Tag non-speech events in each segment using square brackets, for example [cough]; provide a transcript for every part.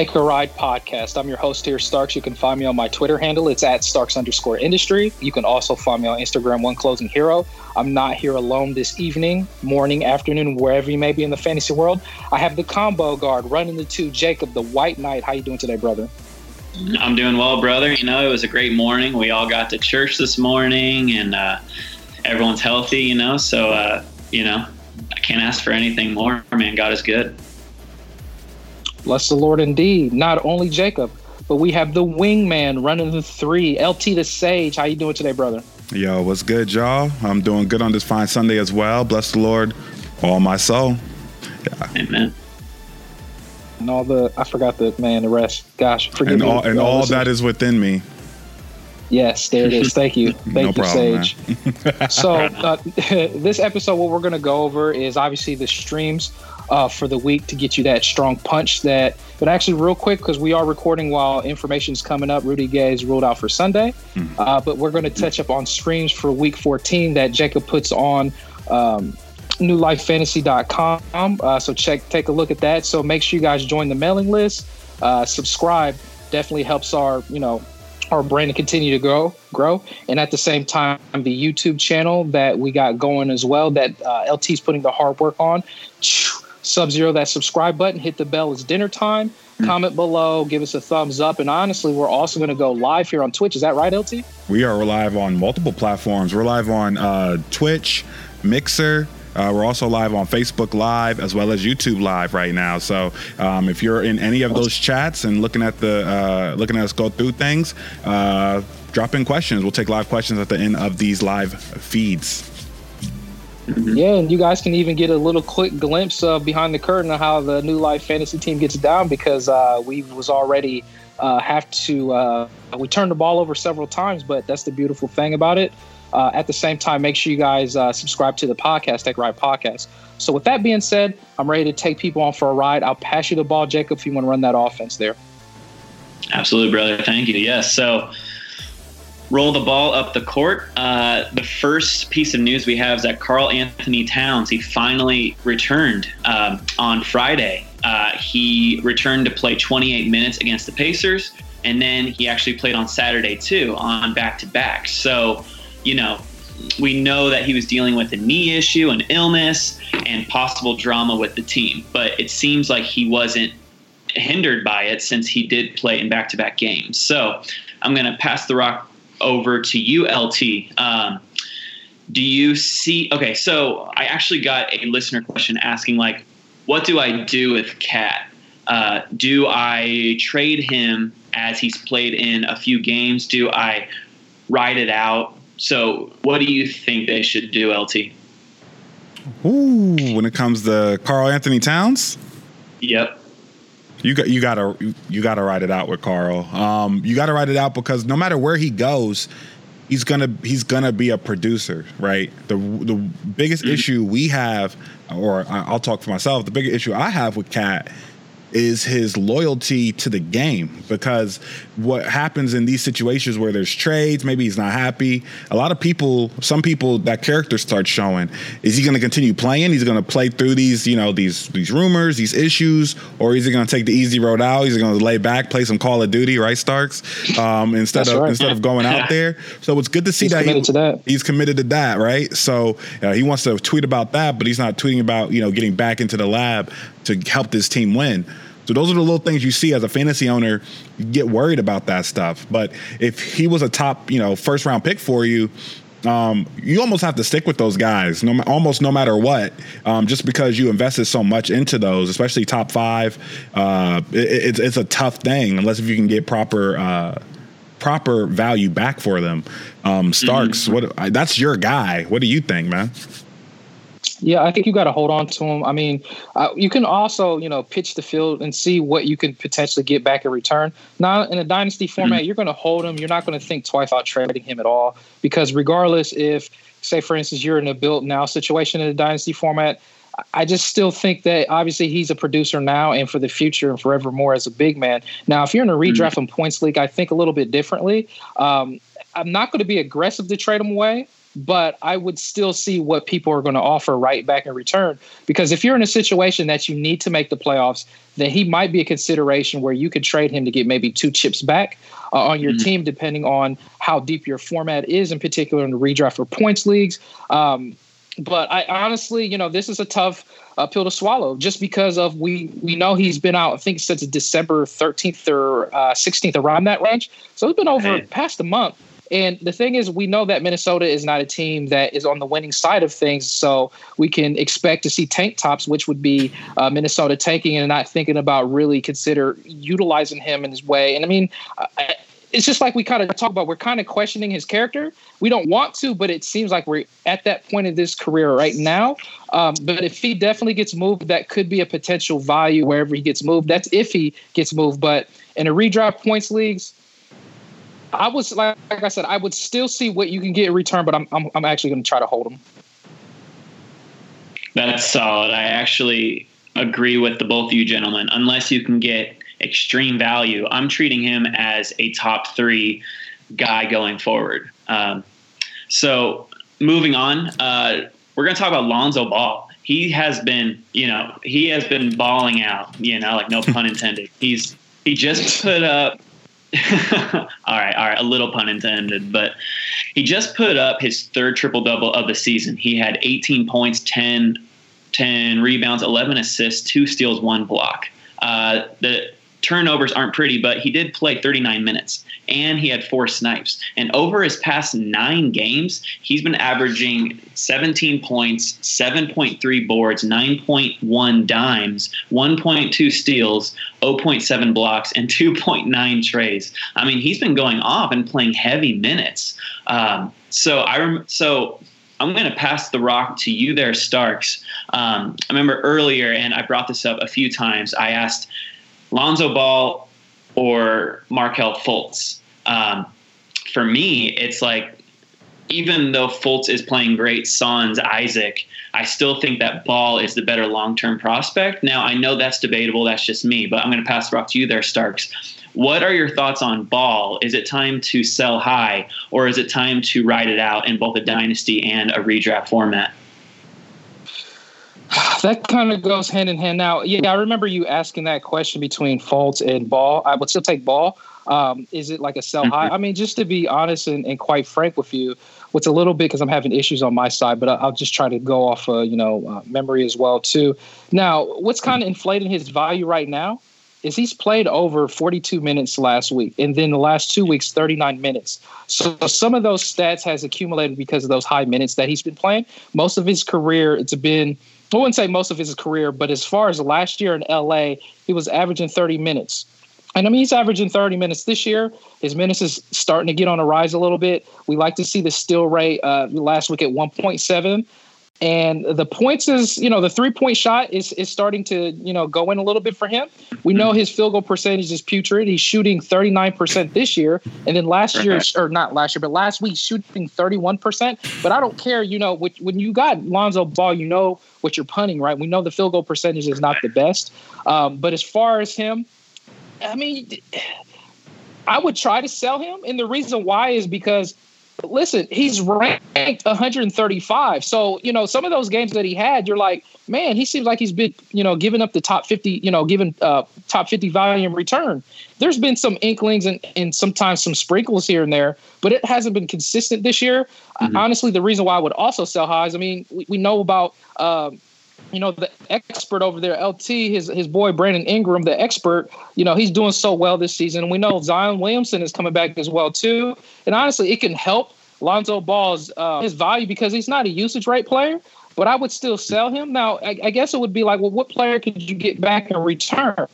Take a Ride podcast. I'm your host here, Starks. You can find me on my Twitter handle. It's at Starks underscore industry. You can also find me on Instagram, One Closing Hero. I'm not here alone this evening, morning, afternoon, wherever you may be in the fantasy world. I have the combo guard running the two, Jacob, the White Knight. How you doing today, brother? I'm doing well, brother. You know, it was a great morning. We all got to church this morning, and uh, everyone's healthy. You know, so uh, you know, I can't ask for anything more. Man, God is good. Bless the Lord indeed. Not only Jacob, but we have the wingman running the three. LT the Sage. How you doing today, brother? Yo, what's good, y'all? I'm doing good on this fine Sunday as well. Bless the Lord, all my soul. Yeah. Amen. And all the I forgot the man, the rest. Gosh, forgive and me. All, and all that is within me. Yes, there it is. Thank you. [laughs] Thank no you, problem, Sage. [laughs] so, uh, [laughs] this episode, what we're going to go over is obviously the streams uh, for the week to get you that strong punch. That, but actually, real quick, because we are recording while information is coming up. Rudy Gay is ruled out for Sunday, mm-hmm. uh, but we're going to touch up on streams for Week 14 that Jacob puts on. Um, newlifefantasy.com uh, so check take a look at that so make sure you guys join the mailing list uh, subscribe definitely helps our you know our brand to continue to grow grow and at the same time the youtube channel that we got going as well that uh, lt's putting the hard work on sub zero that subscribe button hit the bell it's dinner time mm-hmm. comment below give us a thumbs up and honestly we're also going to go live here on twitch is that right lt we are live on multiple platforms we're live on uh, twitch mixer uh, we're also live on Facebook Live as well as YouTube Live right now. So um, if you're in any of those chats and looking at the uh, looking at us go through things, uh, drop in questions. We'll take live questions at the end of these live feeds. Yeah, and you guys can even get a little quick glimpse of behind the curtain of how the New Life Fantasy team gets down because uh, we was already uh, have to uh, we turned the ball over several times, but that's the beautiful thing about it. Uh, at the same time, make sure you guys uh, subscribe to the podcast, Take Ride Podcast. So, with that being said, I'm ready to take people on for a ride. I'll pass you the ball, Jacob, if you want to run that offense there. Absolutely, brother. Thank you. Yes. So, roll the ball up the court. Uh, the first piece of news we have is that Karl-Anthony Towns, he finally returned um, on Friday. Uh, he returned to play 28 minutes against the Pacers, and then he actually played on Saturday too on back to back. So, you know, we know that he was dealing with a knee issue, an illness, and possible drama with the team. But it seems like he wasn't hindered by it since he did play in back to back games. So I'm going to pass the rock over to you, LT. Um, do you see? Okay, so I actually got a listener question asking, like, what do I do with KAT? Uh, do I trade him as he's played in a few games? Do I ride it out? So, what do you think they should do, LT? Ooh, when it comes to Karl-Anthony Towns? Yep. You got you gotta you gotta write it out with Karl. Um, you gotta write it out because no matter where he goes, he's gonna he's gonna be a producer, right? The the biggest mm-hmm. issue we have, or I'll talk for myself. The biggest issue I have with KAT is his loyalty to the game because what happens in these situations where there's trades maybe he's not happy. A lot of people some people that character starts showing is he going to continue playing? He's going to play through these you know these these rumors these issues or is he going to take the easy road out? He's going to lay back play some call of duty right starks? Um, instead That's of right. instead of going out [laughs] there. So it's good to see he's that committed he, to that. he's committed to that right? So uh, he wants to tweet about that but he's not tweeting about you know getting back into the lab to help this team win. So those are the little things you see as a fantasy owner. Get worried about that stuff. But if he was a top, you know, first round pick for you, um, you almost have to stick with those guys, no, almost no matter what, um, just because you invested so much into those, especially top five. Uh, it, it's, it's a tough thing unless if you can get proper uh, proper value back for them. Um, Starks, mm-hmm. what that's your guy. What do you think, man? Yeah, I think you got to hold on to him. I mean, uh, you can also, you know, pitch the field and see what you can potentially get back in return. Now, in a dynasty format, mm-hmm. you're going to hold him. You're not going to think twice about trading him at all because, regardless, if, say, for instance, you're in a built now situation in a dynasty format, I just still think that obviously he's a producer now and for the future and forevermore as a big man. Now, if you're in a redraft mm-hmm. and points league, I think a little bit differently. Um, I'm not going to be aggressive to trade him away but I would still see what people are going to offer right back in return. Because if you're in a situation that you need to make the playoffs, then he might be a consideration where you could trade him to get maybe two chips back uh, on your mm-hmm. team, depending on how deep your format is, in particular in the redraft for points leagues. Um, but I honestly, you know, this is a tough uh, pill to swallow just because of we we know he's been out I think since December 13th or uh, 16th around that range. So it's been over past a month. And the thing is, we know that Minnesota is not a team that is on the winning side of things. So we can expect to see tank tops, which would be uh, Minnesota tanking and not thinking about really consider utilizing him in his way. And I mean, I, it's just like we kind of talk about we're kind of questioning his character we don't want to but it seems like we're at that point in this career right now um, but if he definitely gets moved that could be a potential value wherever he gets moved that's if he gets moved but in a redraft points leagues I was like, like I said, I would still see what you can get in return, but I'm I'm, I'm actually going to try to hold him. That's solid. I actually agree with the both of you gentlemen. Unless you can get extreme value, I'm treating him as a top three guy going forward. Um, so moving on, uh, we're going to talk about Lonzo Ball. He has been, you know, he has been balling out. You know, like no pun intended. He's he just put up [laughs] all right, all right, a little pun intended, but he just put up his third triple double of the season. He had 18 points, 10, 10 rebounds, 11 assists, two steals, one block. Uh, the turnovers aren't pretty, but he did play 39 minutes and he had four snipes. And over his past nine games, he's been averaging 17 points, 7.3 boards, 9.1 dimes, 1.2 steals, 0.7 blocks, and 2.9 trays. I mean, he's been going off and playing heavy minutes. Um, so I rem- so I'm going to pass the rock to you there, Starks. Um, I remember earlier, and I brought this up a few times. I asked Lonzo Ball or Markelle Fultz. Um, for me, it's like even though Fultz is playing great, Sans, Isaac, I still think that Ball is the better long term prospect. Now, I know that's debatable. That's just me, but I'm going to pass the rock to you there, Starks. What are your thoughts on Ball? Is it time to sell high, or is it time to ride it out in both a dynasty and a redraft format? That kind of goes hand in hand. Now, yeah, I remember you asking that question between Fultz and Ball. I would still take Ball. Um, is it like a sell high? Mm-hmm. I mean, just to be honest and, and quite frank with you, what's a little bit because I'm having issues on my side, but I'll just try to go off, uh, you know, uh, memory as well too. Now, what's kind of inflating his value right now is he's played over 42 minutes last week, and then the last two weeks 39 minutes. So some of those stats has accumulated because of those high minutes that he's been playing. Most of his career, it's been I wouldn't say most of his career, but as far as last year in LA, he was averaging 30 minutes. And I mean, he's averaging 30 minutes this year. His minutes is starting to get on a rise a little bit. We like to see the steal rate uh, last week at 1.7. And the points is, you know, the three point shot is is starting to, you know, go in a little bit for him. We know his field goal percentage is putrid. He's shooting 39% this year. And then last year, or not last year, but last week, shooting 31%. But I don't care, you know, when you got Lonzo Ball, you know what you're punting, right? We know the field goal percentage is not the best. Um, but as far as him, I mean, I would try to sell him. And the reason why is because listen, he's ranked 135. So, you know, some of those games that he had, you're like, man, he seems like he's been, you know, giving up the top 50, you know, giving uh, top 50 volume return. There's been some inklings and, and sometimes some sprinkles here and there, but it hasn't been consistent this year. Mm-hmm. Honestly, the reason why I would also sell highs, I mean, we, we know about, um, you know, the expert over there, LT, his his boy Brandon Ingram, the expert, you know, he's doing so well this season. We know Zion Williamson is coming back as well too. And honestly, it can help Lonzo Ball's uh, his value because he's not a usage rate player. But I would still sell him. Now, I, I guess it would be like, well, what player could you get back in return?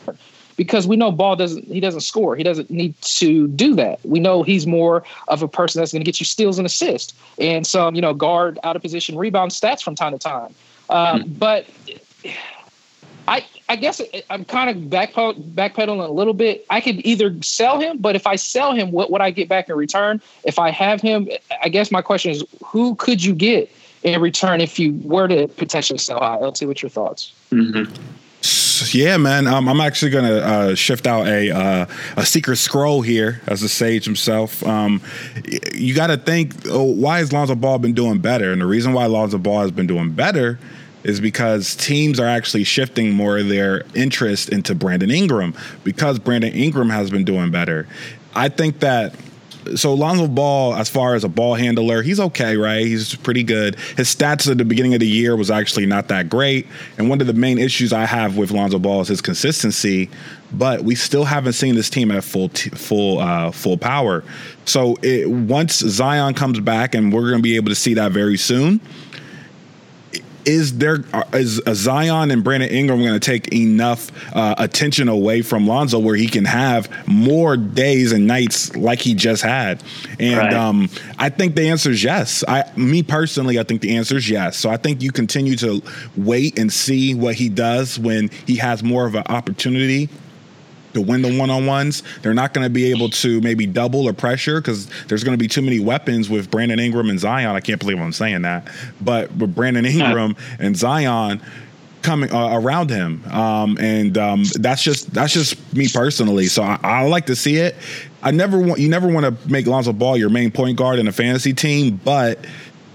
because we know Ball doesn't he doesn't score. He doesn't need to do that. We know he's more of a person that's going to get you steals and assists and some you know guard out of position rebound stats from time to time. Um. But I I guess I'm kind of backped- backpedaling a little bit. I could either sell him, but if I sell him, what would I get back in return? If I have him, I guess my question is, who could you get in return if you were to potentially sell high? Let's see what your thoughts. Mm-hmm. Yeah, man. Um, I'm actually gonna uh, shift out a uh, a secret scroll here as the sage himself. Um, you got to think, oh, why has Lonzo Ball been doing better? And the reason why Lonzo Ball has been doing better is because teams are actually shifting more of their interest into Brandon Ingram because Brandon Ingram has been doing better. I think that so Lonzo Ball, as far as a ball handler, he's okay, right? He's pretty good. His stats at the beginning of the year was actually not that great. And one of the main issues I have with Lonzo Ball is his consistency. But we still haven't seen this team at full t- full uh, full power. So it, once Zion comes back, and we're going to be able to see that very soon is there is Zion and Brandon Ingram going to take enough uh, attention away from Lonzo where he can have more days and nights like he just had? And right. um, I think the answer is yes. I, me personally, I think the answer is yes. So I think you continue to wait and see what he does when he has more of an opportunity to win the one on ones. They're not going to be able to maybe double or pressure because there's going to be too many weapons with Brandon Ingram and Zion. I can't believe I'm saying that, but with Brandon Ingram and Zion coming uh, around him, um, and um, that's just that's just me personally. So I, I like to see it. I never want you never want to make Lonzo Ball your main point guard in a fantasy team, but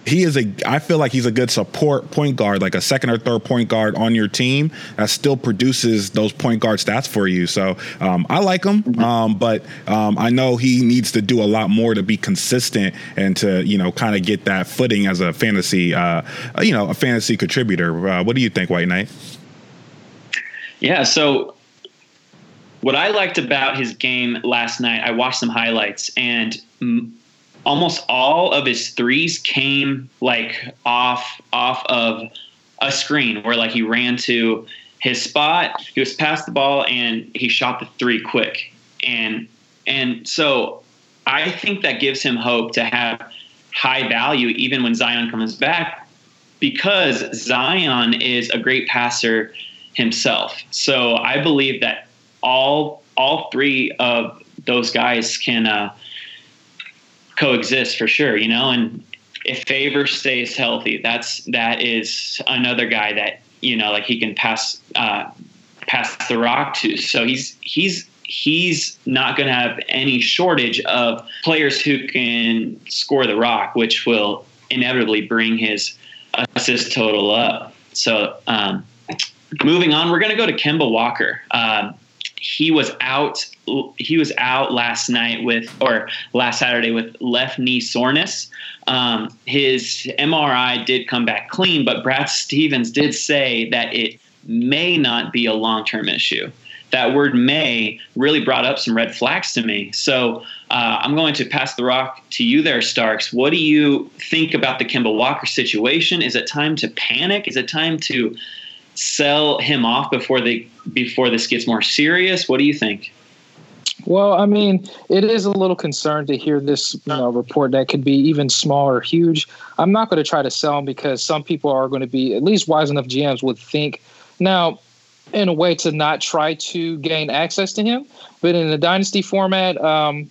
he is a I feel like he's a good support point guard, like a second or third point guard on your team that still produces those point guard stats for you. So um, I like him, mm-hmm. um, but um, I know he needs to do a lot more to be consistent and to you know kind of get that footing as a fantasy uh, you know a fantasy contributor. Uh, what do you think, White Knight? Yeah, so what I liked about his game last night, I watched some highlights and almost all of his threes came like off off of a screen where like he ran to his spot, he was past the ball and he shot the three quick. And and so I think that gives him hope to have high value even when Zion comes back because Zion is a great passer himself. So I believe that all all three of those guys can uh, coexist for sure, you know, and if Favor stays healthy, that's that is another guy that, you know, like he can pass uh, pass the rock to. So he's he's he's not going to have any shortage of players who can score the rock, which will inevitably bring his assist total up. So, um, moving on, we're going to go to Kemba Walker. Um, he was out he was out last night with or last Saturday with left knee soreness. Um, his MRI did come back clean, but Brad Stevens did say that it may not be a long term issue. That word may really brought up some red flags to me. So uh, I'm going to pass the rock to you there, Starks. What do you think about the Kemba Walker situation? Is it time to panic? Is it time to sell him off before they before this gets more serious? What do you think? Well, I mean, it is a little concerned to hear this, you know, report that could be even small or huge. I'm not going to try to sell him because some people are going to be at least wise enough GMs would think now in a way to not try to gain access to him, but in the dynasty format, um,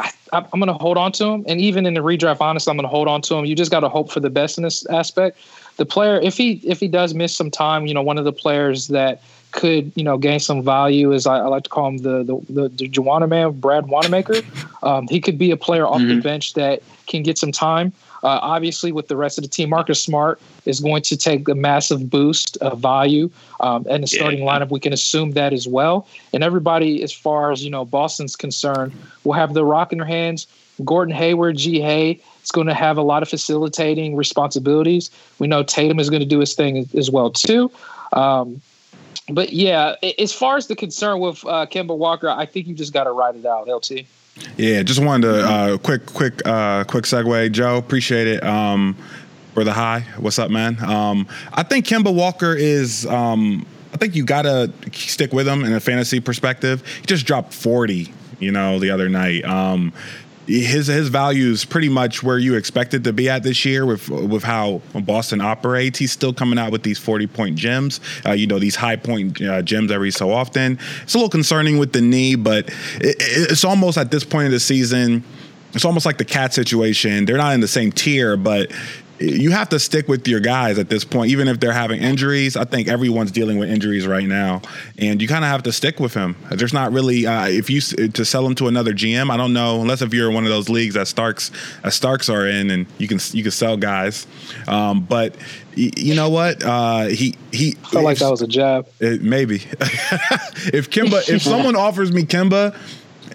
I, am going to hold on to him, and even in the redraft, honestly, I'm going to hold on to him. You just got to hope for the best in this aspect the player if he if he does miss some time, you know, one of the players that could you know gain some value is I, I like to call him the the the, the man, Brad Wanamaker. Um, he could be a player off mm-hmm. the bench that can get some time. Uh, obviously, with the rest of the team, Marcus Smart is going to take a massive boost of value, um, and the starting yeah. lineup we can assume that as well. And everybody, as far as you know, Boston's concerned, will have the rock in their hands. Gordon Hayward, G. Hay is going to have a lot of facilitating responsibilities. We know Tatum is going to do his thing as well too. Um, but yeah, as far as the concern with uh, Kemba Walker, I think you just got to ride it out, LT. Yeah, just wanted to uh, quick, quick, uh, quick segue, Joe. Appreciate it. Um, for the high, what's up, man? Um, I think Kemba Walker is. Um, I think you gotta stick with him in a fantasy perspective. He just dropped forty, you know, the other night. Um, his his value is pretty much where you expected to be at this year with with how Boston operates. He's still coming out with these forty point gems, uh, you know, these high point uh, gems every so often. It's a little concerning with the knee, but it, it's almost at this point of the season. It's almost like the KAT situation. They're not in the same tier, but you have to stick with your guys at this point, even if they're having injuries. I think everyone's dealing with injuries right now, and you kind of have to stick with him. There's not really uh, if you to sell him to another GM. I don't know unless if you're one of those leagues that Starks as Starks are in, and you can you can sell guys. Um, but you know what? Uh, he he. I felt like that was a jab. It, maybe. [laughs] if Kemba, if someone [laughs] offers me Kemba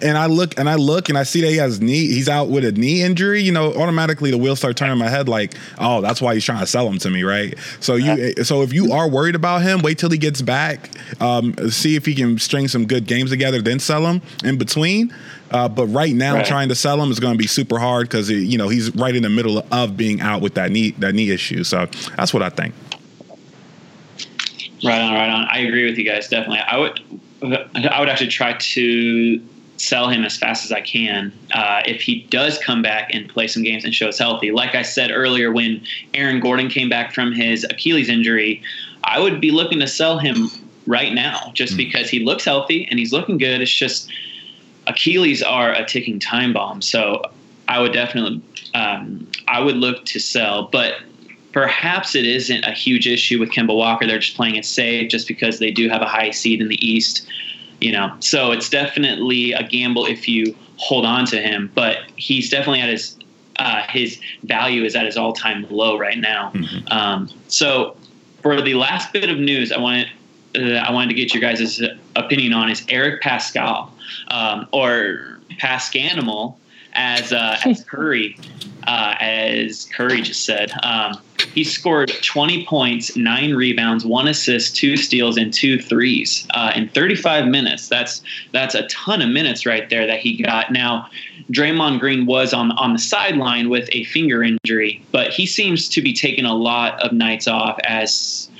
and I look and I look and I see that he has knee, he's out with a knee injury. You know, automatically the wheels start turning in my head. Like, oh, that's why he's trying to sell him to me, right? So you, so if you are worried about him, wait till he gets back. Um, see if he can string some good games together, then sell him in between. Uh, but right now, right. trying to sell him is going to be super hard because you know he's right in the middle of being out with that knee that knee issue. So that's what I think. Right on, right on. I agree with you guys. Definitely, I would. I would actually try to sell him as fast as I can uh, if he does come back and play some games and shows healthy. Like I said earlier, when Aaron Gordon came back from his Achilles injury, I would be looking to sell him right now just mm because he looks healthy and he's looking good. It's just Achilles are a ticking time bomb. So I would definitely, um, I would look to sell, but perhaps it isn't a huge issue with Kemba Walker. They're just playing it safe just because they do have a high seed in the East you know so it's definitely a gamble if you hold on to him but he's definitely at his uh, his value is at his all-time low right now mm-hmm. um, so for the last bit of news i wanted uh, i wanted to get your guys' opinion on is eric Paschall um, or pascanimal as uh, as [laughs] curry uh, as curry just said um, he scored 20 points, nine rebounds, one assist, two steals, and two threes uh, in 35 minutes. That's that's a ton of minutes right there that he got. Now, Draymond Green was on on the sideline with a finger injury, but he seems to be taking a lot of nights off as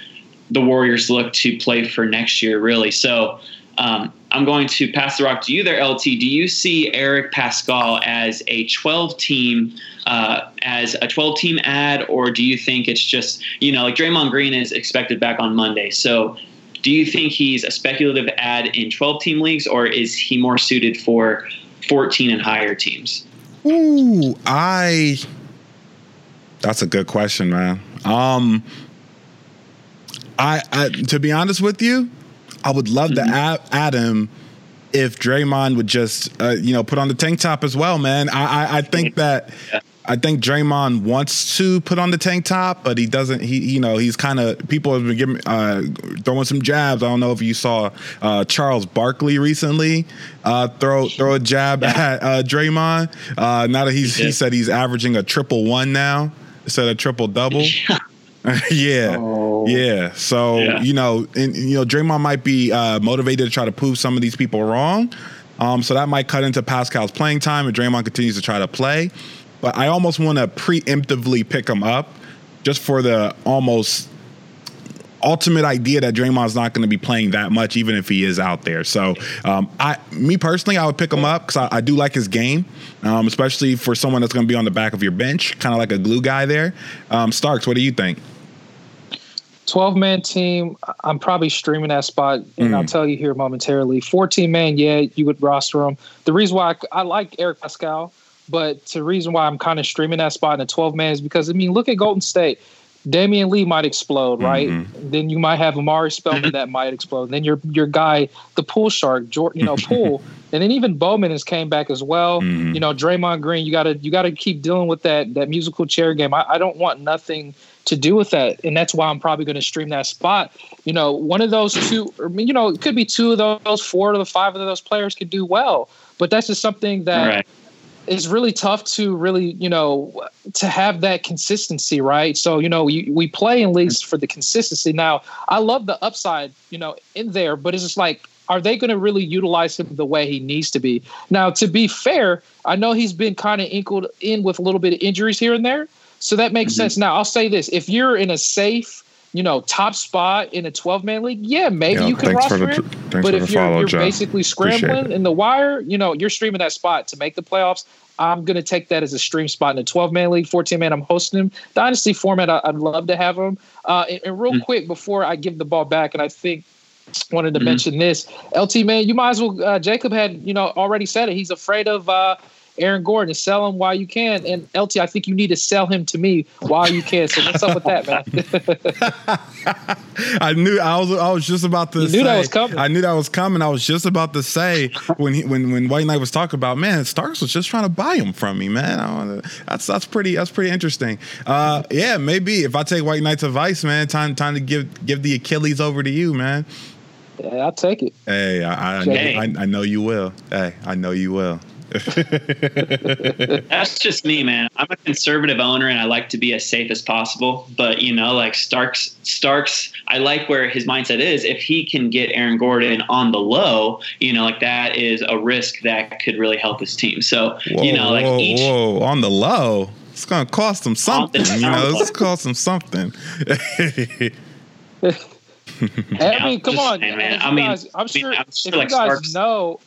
the Warriors look to play for next year, really. So. Um, I'm going to pass the rock to you there, LT. Do you see Eric Paschall as a 12 team, uh, as a 12 team ad, or do you think it's just, you know, like Draymond Green is expected back on Monday. So do you think he's a speculative ad in 12 team leagues, or is he more suited for 14 and higher teams? Ooh, I. That's a good question, man. Um, I, I to be honest with you, I would love mm-hmm. to add, add him if Draymond would just, uh, you know, put on the tank top as well, man. I, I, I think that. Yeah. I think Draymond wants to put on the tank top, but he doesn't. He, you know, he's kind of people have been giving, uh, throwing some jabs. I don't know if you saw uh, Charles Barkley recently uh, throw throw a jab yeah. at uh, Draymond. Uh, now that he's he, he, said he's averaging a triple one now instead of triple double. [laughs] Yeah. [laughs] yeah, oh. yeah. So yeah. you know, and you know, Draymond might be uh, motivated to try to prove some of these people wrong. Um, so that might cut into Paschall's playing time, and Draymond continues to try to play. But I almost want to preemptively pick him up, just for the almost ultimate idea that Draymond's not going to be playing that much, even if he is out there. So, um, I, me personally, I would pick him up because I, I, do like his game, um, especially for someone that's going to be on the back of your bench, kind of like a glue guy there. Um, Starks, what do you think? 12 man team, I'm probably streaming that spot, and mm. I'll tell you here momentarily. 14 man, yeah, you would roster them. The reason why I, I like Eric Paschall, but the reason why I'm kind of streaming that spot in the 12 man is because, I mean, look at Golden State. Damion Lee might explode, right? Mm-hmm. Then you might have Omari Spellman that might explode. Then your your guy, the pool shark, Jordan, you know, [laughs] pool, and then even Bowman has came back as well. Mm-hmm. You know, Draymond Green, you gotta you gotta keep dealing with that that musical chair game. I, I don't want nothing to do with that. And that's why I'm probably going to stream that spot. You know, one of those two, or, you know, it could be two of those, four of the five of those players could do well. But that's just something that right. is really tough to really, you know, to have that consistency, right? So, you know, we, we play in leagues for the consistency. Now, I love the upside, you know, in there, but it's just like, are they going to really utilize him the way he needs to be? Now, to be fair, I know he's been kind of inkled in with a little bit of injuries here and there. So that makes mm-hmm. sense. Now I'll say this: if you're in a safe, you know, top spot in a 12 man league, yeah, maybe yeah, you can roster the, him. But if you're, follow, you're basically scrambling in the wire, you know, you're streaming that spot to make the playoffs. I'm going to take that as a stream spot in a 12 man league, 14 man. I'm hosting him. Dynasty format, I, would love to have him. Uh, and, and, real mm-hmm. quick before I give the ball back, and I think wanted to mm-hmm. mention this, LT man, you might as well. Uh, Jacob had you know already said it. He's afraid of. Uh, Aaron Gordon, sell him while you can. And LT, I think you need to sell him to me while you can. So what's up with that, man? [laughs] I knew I was I was just about to you say, knew that was coming. I knew that was coming. I was just about to say when he when when White Knight was talking about man, Starks was just trying to buy him from me, man. Wanna, that's that's pretty that's pretty interesting. Uh, yeah, maybe if I take White Knight's advice, man, time time to give give the Achilles over to you, man. Yeah, I'll take it. Hey, I I, Hey. I, I know you will. Hey, I know you will. [laughs] That's just me, man. I'm a conservative owner and I like to be as safe as possible. But you know, like Starks, Starks, I like where his mindset is. If he can get Aaron Gordon on the low, you know, like that is a risk that could really help his team. So Whoa, you know, like whoa, each whoa, on the low. It's gonna cost him something, you know. It's going to cost him something. [laughs] I mean, come just on, saying, man. I mean, guys, I'm I mean, sure, I'm if sure, you guys Starks- know.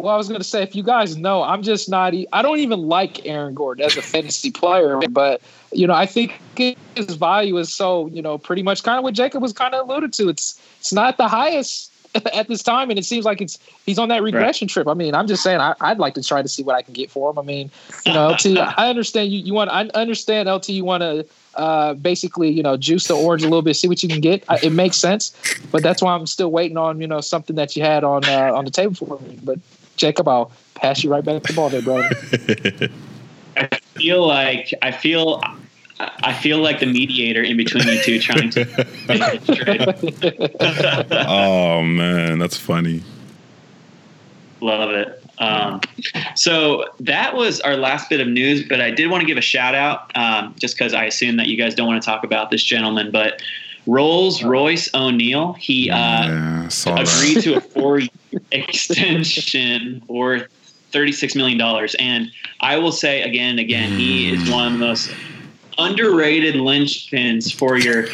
Well, I was going to say, if you guys know, I'm just not. I don't even like Aaron Gordon as a fantasy player, but you know, I think his value is so, you know, pretty much kind of what Jacob was kind of alluded to. It's it's not the highest [laughs] at this time, and it seems like it's he's on that regression trip. I mean, I'm just saying, I, I'd like to try to see what I can get for him. I mean, you know, LT, I understand you. You want, I understand LT. You want to uh, basically, you know, juice the orange a little bit, see what you can get. I, it makes sense, but that's why I'm still waiting on, you know, something that you had on uh, on the table for me. But Jacob, I'll pass you right back the ball there, brother. I feel like I feel I feel like the mediator in between you two trying to make a trade. oh man, that's funny. Love it. Um, so that was our last bit of news, but I did want to give a shout out um, just because I assume that you guys don't want to talk about this gentleman, but Rolls Royce O'Neale, he uh, yeah, I agreed to a [laughs] four [laughs] extension worth $36 million. And I will say again and again, he is one of the most underrated linchpins for your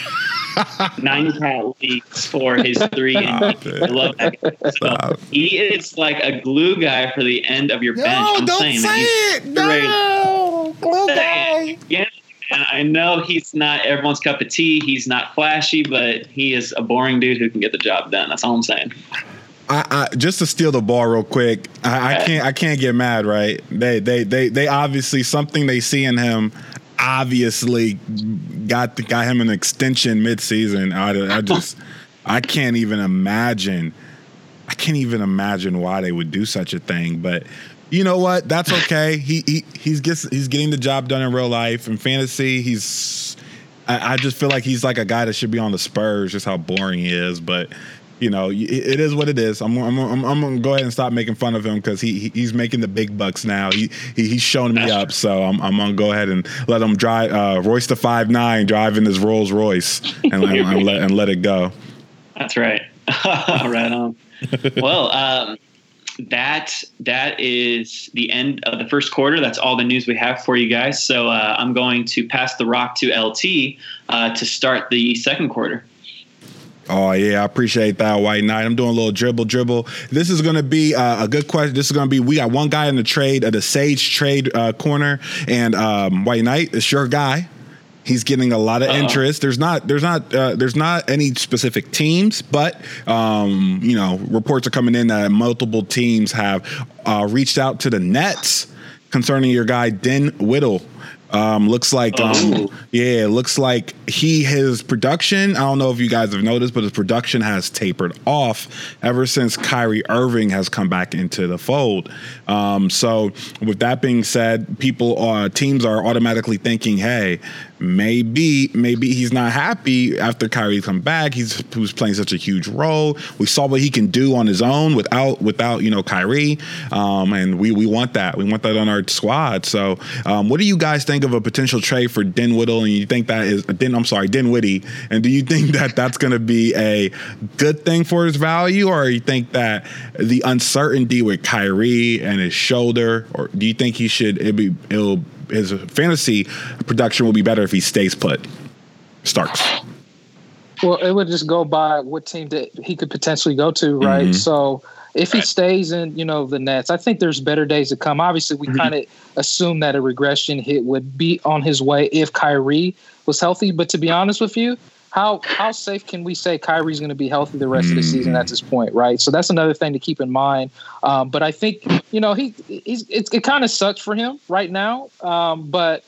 [laughs] nine cat leagues for his three. I love that. So he is like a glue guy for the end of your bench. No, I'm don't saying, say it. No, glue guy. Yeah, and I know he's not everyone's cup of tea. He's not flashy, but he is a boring dude who can get the job done. That's all I'm saying. I, I just to steal the ball real quick. I, I can't I can't get mad, right? They they they they obviously something they see in him obviously got got him an extension midseason. I, I just [laughs] I can't even imagine. I can't even imagine why they would do such a thing. But you know what? That's okay. he he he's gets he's getting the job done in real life. In fantasy, he's I, I just feel like he's like a guy that should be on the Spurs. Just how boring he is, but. You know, it, is what it is. I'm, I'm, I'm, I'm gonna go ahead and stop making fun of him because he, he he's making the big bucks now. He, he he's showing me up, so I'm, I'm gonna go ahead and let him drive uh, Royce the five nine driving his Rolls Royce and, and, and let and let it go. That's right. [laughs] right on. well, um, that that is the end of the first quarter. That's all the news we have for you guys. So uh, I'm going to pass the rock to LT uh, to start the second quarter. Oh yeah, I appreciate that, White Knight. I'm doing a little dribble, dribble. This is going to be uh, a good question. This is going to be we got one guy in the trade, uh, the Sage trade uh, corner, and um, White Knight is your guy. He's getting a lot of Uh-oh. interest. There's not there's not uh, there's not any specific teams, but um, you know reports are coming in that multiple teams have uh, reached out to the Nets concerning your guy Den Whittle. Um, looks like um, Oh. yeah, looks like he his production. I don't know if you guys have noticed, but his production has tapered off ever since Kyrie Irving has come back into the fold. Um, so, with that being said, people uh, teams are automatically thinking, hey, maybe maybe he's not happy after Kyrie come back. He's he was playing such a huge role. We saw what he can do on his own without without you know Kyrie, um, and we we want that. We want that on our squad. So, um, what do you guys think of a potential trade for Dinwiddie? And you think that is Den? I'm sorry, Whitty. And do you think that that's going to be a good thing for his value, or you think that the uncertainty with Kyrie and his shoulder, or do you think he should it be it'll his fantasy production will be better if he stays put? Starks. Well, it would just go by what team that he could potentially go to, right? Mhm. So if he stays in, you know, the Nets, I think there's better days to come. Obviously, we Mhm. kind of assume that a regression hit would be on his way if Kyrie was healthy. But to be honest with you, how how safe can we say Kyrie's going to be healthy the rest of the season at this point, right? So that's another thing to keep in mind. Um, but I think you know he he's it, it kind of sucks for him right now. Um, but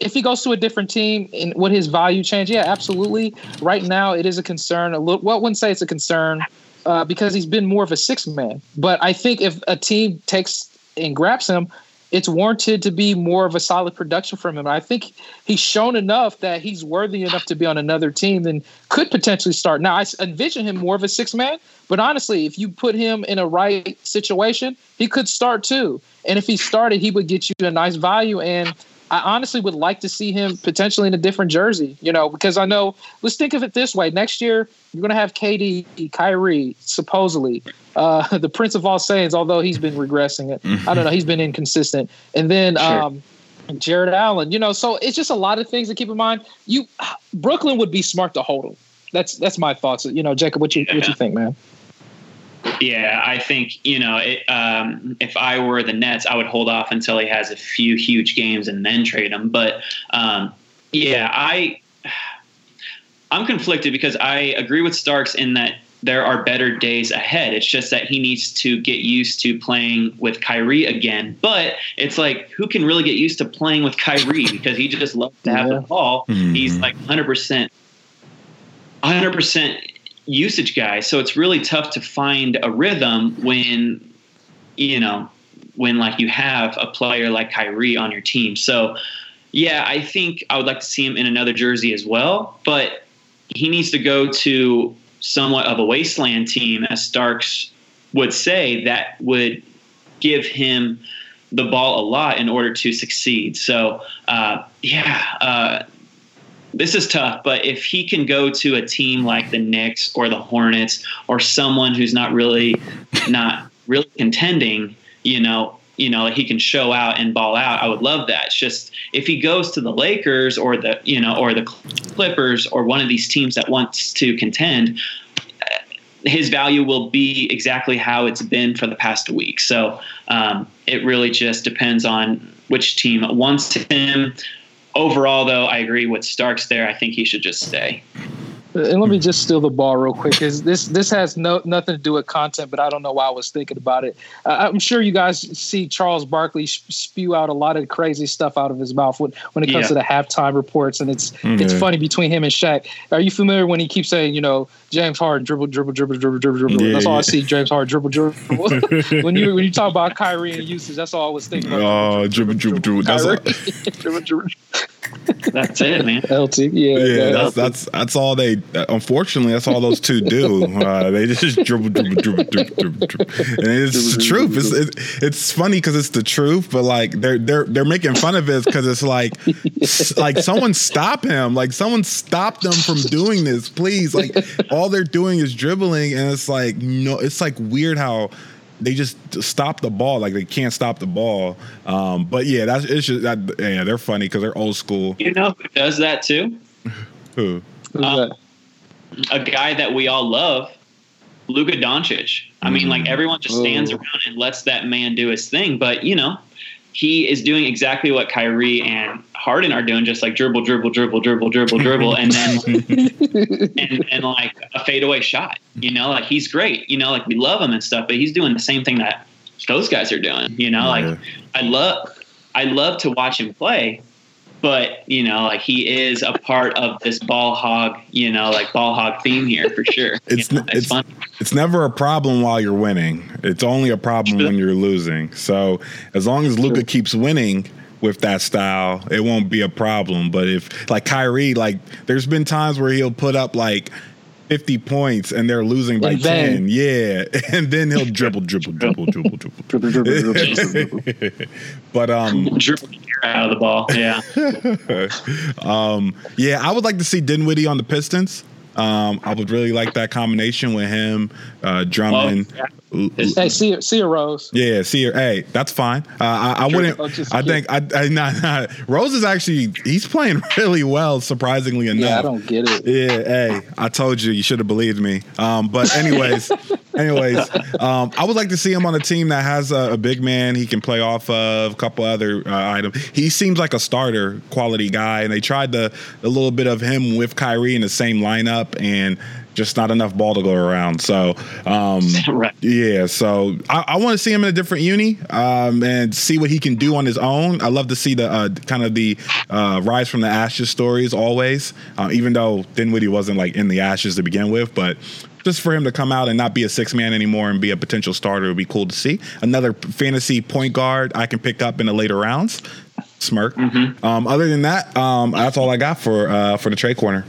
if he goes to a different team and would his value change? Yeah, absolutely. Right now, it is a concern. A little, well, I wouldn't say it's a concern uh, because he's been more of a six man. But I think if a team takes and grabs him, it's warranted to be more of a solid production from him. I think he's shown enough that he's worthy enough to be on another team and could potentially start. Now, I envision him more of a six man, but honestly, if you put him in a right situation, he could start too. And if he started, he would get you a nice value. And I honestly would like to see him potentially in a different jersey, you know, because I know, let's think of it this way. Next year, you're going to have KD, Kyrie, supposedly, uh, [laughs] the Prince of all saints, although he's been regressing it. I don't know. He's been inconsistent. And then, sure. um, Jarrett Allen, you know, so it's just a lot of things to keep in mind. You, Brooklyn would be smart to hold him. That's that's my thoughts. You know, Jacob, what you what you think, man? Yeah, I think you know it, um, if I were the Nets, I would hold off until he has a few huge games and then trade him. But um, yeah, I I'm conflicted because I agree with Starks in that there are better days ahead. It's just that he needs to get used to playing with Kyrie again. But it's like, who can really get used to playing with Kyrie [laughs] because he just loves to have yeah. the ball. Mm-hmm. He's like 100%, 100% usage guy. So it's really tough to find a rhythm when, you know, when like you have a player like Kyrie on your team. So yeah, I think I would like to see him in another jersey as well, but he needs to go to somewhat of a wasteland team, as Starks would say, that would give him the ball a lot in order to succeed. So, uh, yeah, uh, this is tough, but if he can go to a team like the Knicks or the Hornets or someone who's not really not really contending, you know, you know, he can show out and ball out. I would love that. It's just if he goes to the Lakers or the you know or the Clippers or one of these teams that wants to contend, his value will be exactly how it's been for the past week. So um, it really just depends on which team wants him overall, though, I agree with Starks there. I think he should just stay. And let me just steal the ball real quick because this this has no nothing to do with content, but I don't know why I was thinking about it. Uh, I'm sure you guys see Charles Barkley spew out a lot of crazy stuff out of his mouth when, when it comes yeah. to the halftime reports, and it's mm-hmm. it's funny between him and Shaq. Are you familiar when he keeps saying, you know, James Harden dribble dribble dribble dribble dribble dribble? Yeah, that's all I see. James Harden dribble dribble. [laughs] when you when you talk about Kyrie and usage, that's all I was thinking. about. Oh, dribble dribble dribble. dribble. That's [laughs] [laughs] dribble dribble. That's it, man. LT, yeah, yeah. That's that's that's all they. Unfortunately, that's all those two do. Uh, they just dribble, dribble, dribble, dribble, dribble, dribble. and it's the truth. It's it, it's funny because it's the truth, but like they're they're they're making fun of it because it's like like someone stop him, like someone stop them from doing this, please. Like all they're doing is dribbling, and it's like no, it's like weird how they just stop the ball like they can't stop the ball. Um, but yeah, that's it's just that yeah they're funny because they're old school. You know who does that too? [laughs] who? Um, a guy that we all love, Luka Doncic. I mean, like mm. everyone just stands Ooh. around and lets that man do his thing. But you know, he is doing exactly what Kyrie and Harden are doing, just like dribble, dribble, dribble, dribble, dribble, dribble, and then [laughs] and, and like a fadeaway shot. You know, like he's great. You know, like we love him and stuff, but he's doing the same thing that those guys are doing. You know, like I love I love to watch him play, but you know, like he is a part of this ball hog, you know, like ball hog theme here for sure. [laughs] it's you know, it's, it's, it's never a problem while you're winning. It's only a problem when you're losing. So as long as Luka keeps winning with that style, it won't be a problem. But if like Kyrie, like there's been times where he'll put up like 50 points and they're losing by 10. Yeah. [laughs] And then he'll [laughs] dribble, dribble, dribble, dribble, dribble. dribble, dribble, dribble, dribble. [laughs] but um dribble out of the ball. Yeah. um yeah, I would like to see Dinwiddie on the Pistons. Um, I would really like that combination with him, uh, Drummond. Well, yeah. Hey, see, see a Rose. Yeah, see her. Hey, that's fine. Uh, I, I wouldn't. I think I, I [laughs] not, not, Rose is actually he's playing [laughs] really well, surprisingly enough. Yeah, I don't get it. Yeah, hey, I told you you should have believed me. Um, but anyways, [laughs] Anyways, um, I would like to see him on a team that has a, a big man he can play off of, a couple other uh, items. He seems like a starter quality guy, and they tried the a little bit of him with Kyrie in the same lineup, and just not enough ball to go around. So, um, [laughs] right. yeah, so I, I want to see him in a different uni um, and see what he can do on his own. I love to see the uh, kind of the uh, rise from the ashes stories always, uh, even though Dinwiddie wasn't like in the ashes to begin with, but just for him to come out and not be a six man anymore and be a potential starter would be cool to see. Another fantasy point guard I can pick up in the later rounds. Smirk. Mm-hmm. Um, other than that, um, that's all I got for uh, for the trade corner.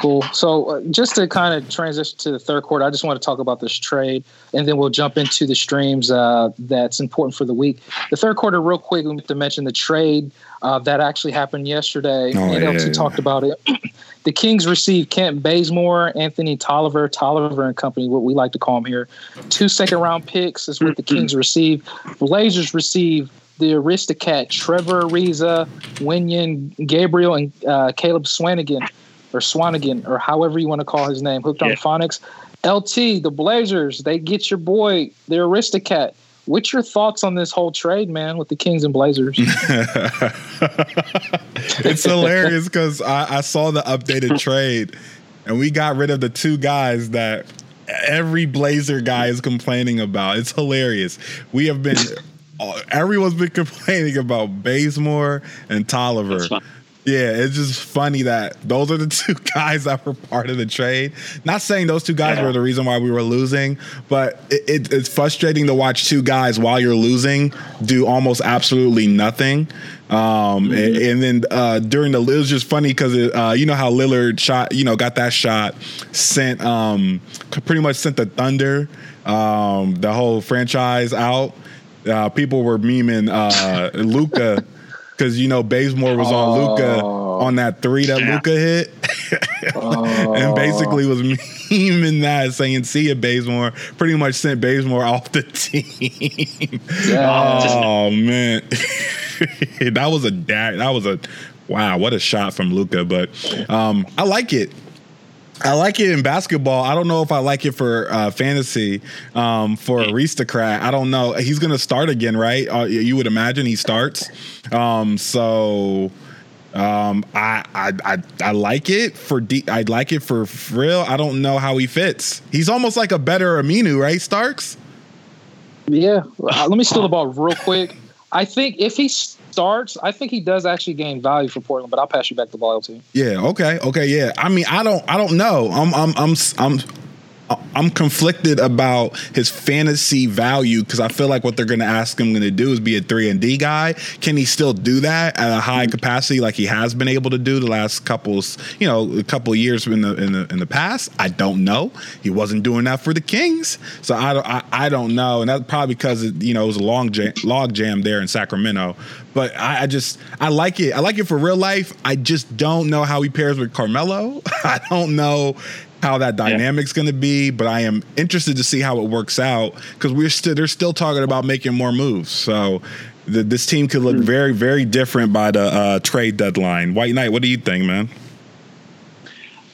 Cool. So uh, just to kind of transition to the third quarter, I just want to talk about this trade, and then we'll jump into the streams uh, that's important for the week. The third quarter, real quick, we have to mention the trade uh, that actually happened yesterday. Oh, NLT yeah, yeah. talked about it. The Kings received Kent Bazemore, Anthony Tolliver, Tolliver and Company, what we like to call them here. Two second round picks is what the Kings received. Blazers received the Aristocat, Trevor Ariza, Wenyen, Gabriel, and uh, Caleb Swanigan or Swanigan or however you want to call his name, hooked on phonics. LT, the Blazers, they get your boy, the Aristocat. What's your thoughts on this whole trade, man, with the Kings and Blazers? [laughs] it's hilarious because I, I saw the updated trade and we got rid of the two guys that every Blazer guy is complaining about. It's hilarious. We have been, [laughs] everyone's been [laughs] complaining about Bazemore and Tolliver. Yeah, it's just funny that those are the [laughs] two guys that were part of the trade. Not saying those two guys yeah. were the reason why we were losing, but it, it, it's frustrating to watch two guys while you're losing do almost absolutely nothing. Um, mm-hmm. and, and, then uh, during the, it was just funny because uh, you know how Lillard shot, you know, got that shot, sent um, pretty much sent the Thunder, um, the whole franchise out. Uh, people were memeing uh, Luka [laughs] because you know Bazemore was on Luka oh. on that three that yeah. Luka hit, [laughs] and basically was [laughs] memeing that, saying "See ya, Bazemore." Pretty much sent Bazemore [laughs] off the team. Yeah. oh man, that was a that was a wow, what a shot from Luka! But um, I like it. I like it in basketball. I don't know if I like it for uh, fantasy. Um, for Aristocat, I don't know. He's going to start again, right? Uh, you would imagine he starts. Um, so um, I, I I I like it for D. I like it for real. I don't know how he fits. He's almost like a better Aminu, right, Starks? Yeah. Uh, let me steal the ball real quick. I think if he starts, I think he does actually gain value for Portland. But I'll pass you back the ball. Yeah. Okay. Okay. Yeah. I mean, I don't. I don't know. I'm. I'm. I'm. I'm I'm conflicted about his fantasy value because I feel like what they're going to ask him to do is be a three and D guy. Can he still do that at a high mm-hmm. capacity like he has been able to do the last couples, you know, a couple years in the in the in the past? I don't know. He wasn't doing that for the Kings, so I don't I, I don't know, and that's probably because it, you know it was a long jam, log jam there in Sacramento. But I, I just I like it. I like it for real life. I just don't know how he pairs with Carmelo. [laughs] I don't know how that dynamic's yeah. going to be, but I am interested to see how it works out because we're still they're still talking about making more moves. So the, this team could look hmm. very very different by the uh, trade deadline. White Knight, what do you think, man?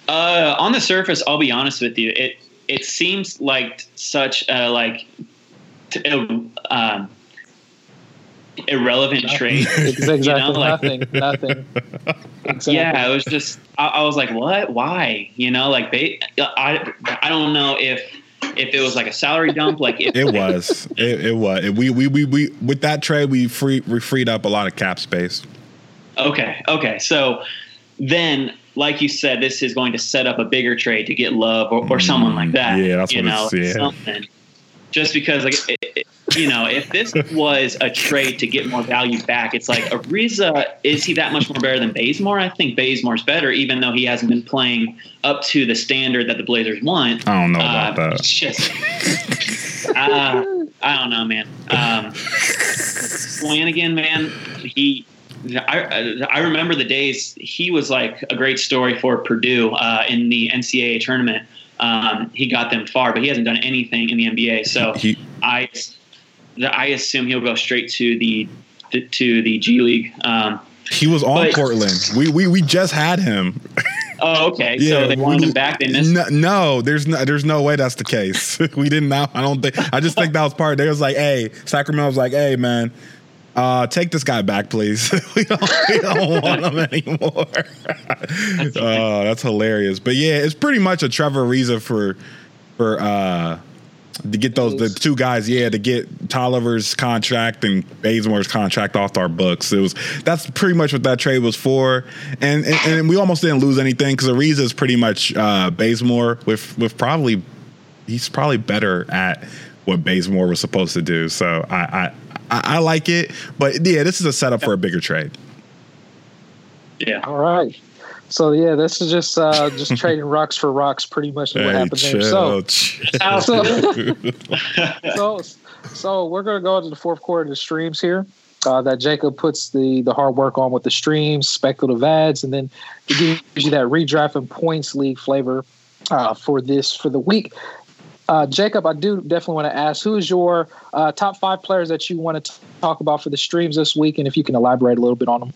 Uh, on the surface, I'll be honest with you. It it seems like such a like. um, irrelevant trade. [laughs] exactly. You know, like, nothing. Nothing. [laughs] Exactly. Yeah, it was just. I, I, was like, what? Why? You know, like they. I. I don't know if if it was like a salary dump. Like if, it was. It, it was. We, we we we with that trade we free we freed up a lot of cap space. Okay. Okay. So then like you said, this is going to set up a bigger trade to get Love or, or mm, someone like that. Yeah, that's you what know, it's, yeah. something. Just because, like, it, you know, if this was a trade to get more value back, it's like Ariza, is he that much more better than Bazemore? I think Bazemore's better, even though he hasn't been playing up to the standard that the Blazers want. I don't know about uh, that. Just, uh, I don't know, man. Um, Flanagan, man, he. I, I remember the days he was like a great story for Purdue uh, in the NCAA tournament. Um, he got them far, but he hasn't done anything in the NBA. So he, I I assume he'll go straight to the to the G League. Um, he was on but, Portland. We we we just had him. [laughs] Oh, okay. Yeah, so they wanted him back. They missed. No, no, there's no, there's no way that's the case. [laughs] we didn't know. I don't think. I just think that was part. They was like, hey, Sacramento was like, hey, man, uh, take this guy back, please. [laughs] we don't, we don't want him anymore. oh, that's hilarious. But yeah, it's pretty much a Trevor Ariza for for uh to get those the two guys, yeah, to get Tolliver's contract and Bazemore's contract off our books. It was that's pretty much what that trade was for, and and, and we almost didn't lose anything because Ariza is pretty much uh, Bazemore with with probably he's probably better at what Bazemore was supposed to do. So I, I I, I like it, but yeah, this is a setup for a bigger trade. Yeah. All right. So yeah, this is just uh, just trading [laughs] rocks for rocks, pretty much what hey, happened chill, there. So, [laughs] so, so, so we're gonna go into the fourth quarter of the streams here. Uh, that Jacob puts the the hard work on with the streams, speculative adds, and then it gives you that redraft and points league flavor uh, for this for the week. Uh, Jacob, I do definitely want to ask who is your uh, top five players that you want to talk about for the streams this week, and if you can elaborate a little bit on them.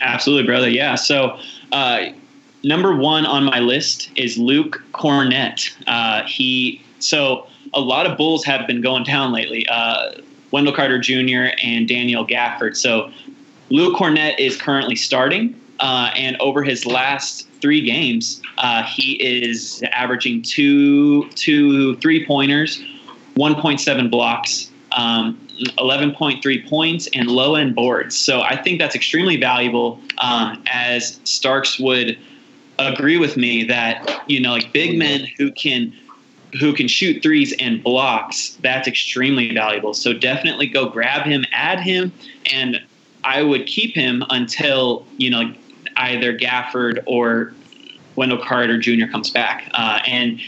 Absolutely, brother. Yeah. So, uh, number one on my list is Luke Kornet. Uh, he so a lot of Bulls have been going down lately. Uh, Wendell Carter Jr. and Daniel Gafford. So, Luke Kornet is currently starting, uh, and over his last three games, uh, he is averaging two, two three pointers, 1.7 blocks, um, 11.3 points, and low end boards. So I think that's extremely valuable. Um, as Starks would agree with me that you know, like big men who can who can shoot threes and blocks, that's extremely valuable. So definitely go grab him, add him, and I would keep him until you know either Gafford or Wendell Carter Jr. comes back. Uh, and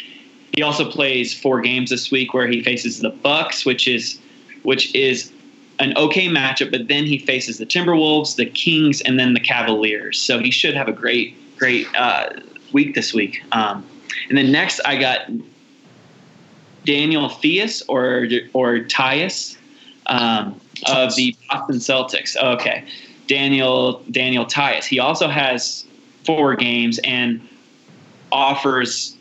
he also plays four games this week where he faces the Bucks, which is which is an okay matchup. But then he faces the Timberwolves, the Kings, and then the Cavaliers. So he should have a great great uh, week this week. Um, and then next I got Daniel Theis or or Tyus um, of the Boston Celtics. Okay, Daniel Daniel Tyus. He also has four games and offers,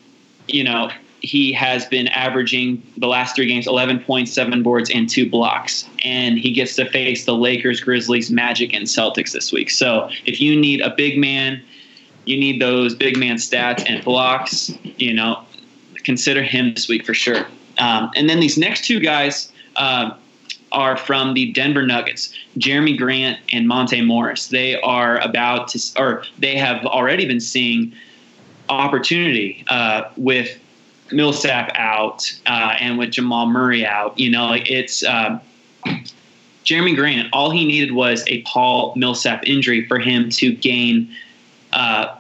you know, he has been averaging the last three games 11.7 boards and two blocks. And he gets to face the Lakers, Grizzlies, Magic, and Celtics this week. So if you need a big man, you need those big man stats and blocks, you know, consider him this week for sure. Um, and then these next two guys, uh, are from the Denver Nuggets, Jerami Grant and Monte Morris. They are about to, or they have already been seeing opportunity uh, with Millsap out uh, and with Jamal Murray out. You know, it's um, Jerami Grant. All he needed was a Paul Millsap injury for him to gain uh,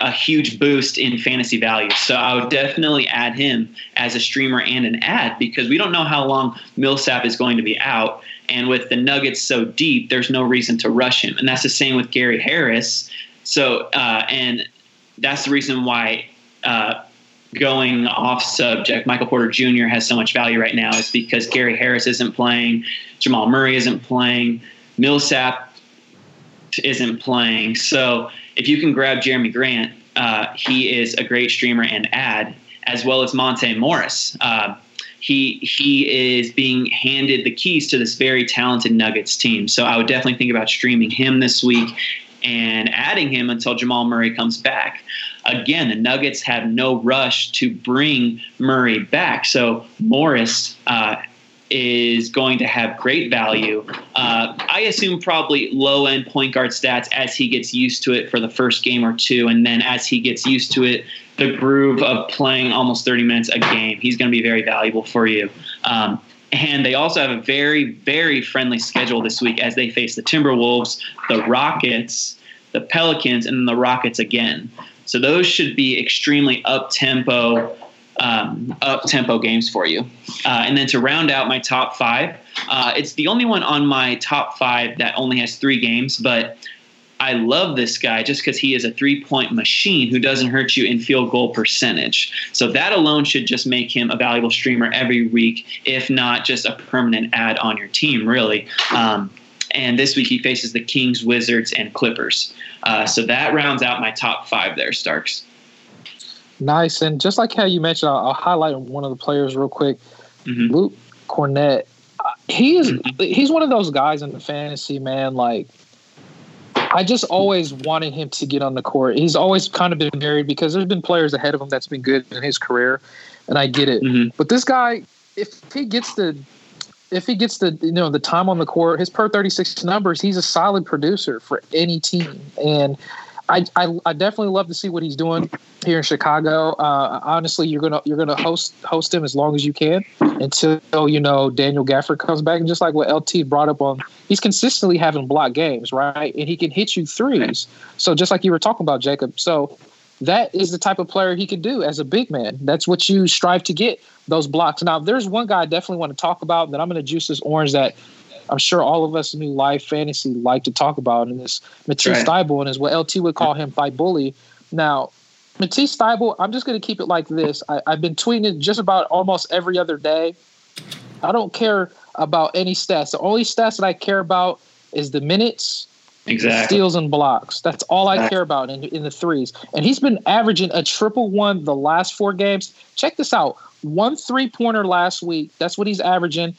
a huge boost in fantasy value. So I would definitely add him as a streamer and an add because we don't know how long Millsap is going to be out. And with the Nuggets so deep, there's no reason to rush him. And that's the same with Gary Harris. So, uh, and that's the reason why uh, going off subject, Michael Porter Jr. has so much value right now is because Gary Harris isn't playing, Jamal Murray isn't playing, Millsap isn't playing. So if you can grab Jerami Grant, uh, he is a great streamer and add, as well as Monte Morris. Uh, he he is being handed the keys to this very talented Nuggets team. So I would definitely think about streaming him this week and adding him until Jamal Murray comes back. Again, the Nuggets have no rush to bring Murray back. So Morris uh, is going to have great value. Uh, I assume probably low end point guard stats as he gets used to it for the first game or two. And then as he gets used to it, the groove of playing almost 30 minutes a game, he's going to be very valuable for you. Um, and they also have a very, very friendly schedule this week as they face the Timberwolves, the Rockets, the Pelicans, and the Rockets again. So those should be extremely up tempo, um, up tempo games for you. Uh, and then to round out my top five, uh, it's the only one on my top five that only has three games, but I love this guy just because he is a three point machine who doesn't hurt you in field goal percentage. So that alone should just make him a valuable streamer every week, if not just a permanent add on your team, really. Um, and this week he faces the Kings, Wizards, and Clippers. Uh, so that rounds out my top five there, Starks. Nice, and just like how you mentioned, I'll, I'll highlight one of the players real quick. Mm-hmm. Luke Kornet. Uh, he is mm-hmm. he's one of those guys in the fantasy man. Like I just always wanted him to get on the court. He's always kind of been married because there's been players ahead of him that's been good in his career, and I get it. Mm-hmm. But this guy, if he gets the if he gets the you know the time on the court, his per thirty six numbers, he's a solid producer for any team. And I, I, I definitely love to see what he's doing here in Chicago. Uh, honestly, you're gonna you're gonna host host him as long as you can until you know Daniel Gafford comes back. And just like what LT brought up on, he's consistently having block games, right? And he can hit you threes. So just like you were talking about, Jacob. So that is the type of player he could do as a big man. That's what you strive to get those blocks. Now, there's one guy I definitely want to talk about that I'm going to juice this orange that I'm sure all of us in New Life Fantasy like to talk about, and this Matisse right. And is what LT would call him Thybully. Now, Matisse Thybulle, I'm just going to keep it like this. I, I've been tweeting just about almost every other day. I don't care about any stats. The only stats that I care about is the minutes, exactly. steals, and blocks. That's all I care about in, in the threes. And he's been averaging a triple one the last four games. Check this out one three pointer last week. That's what he's averaging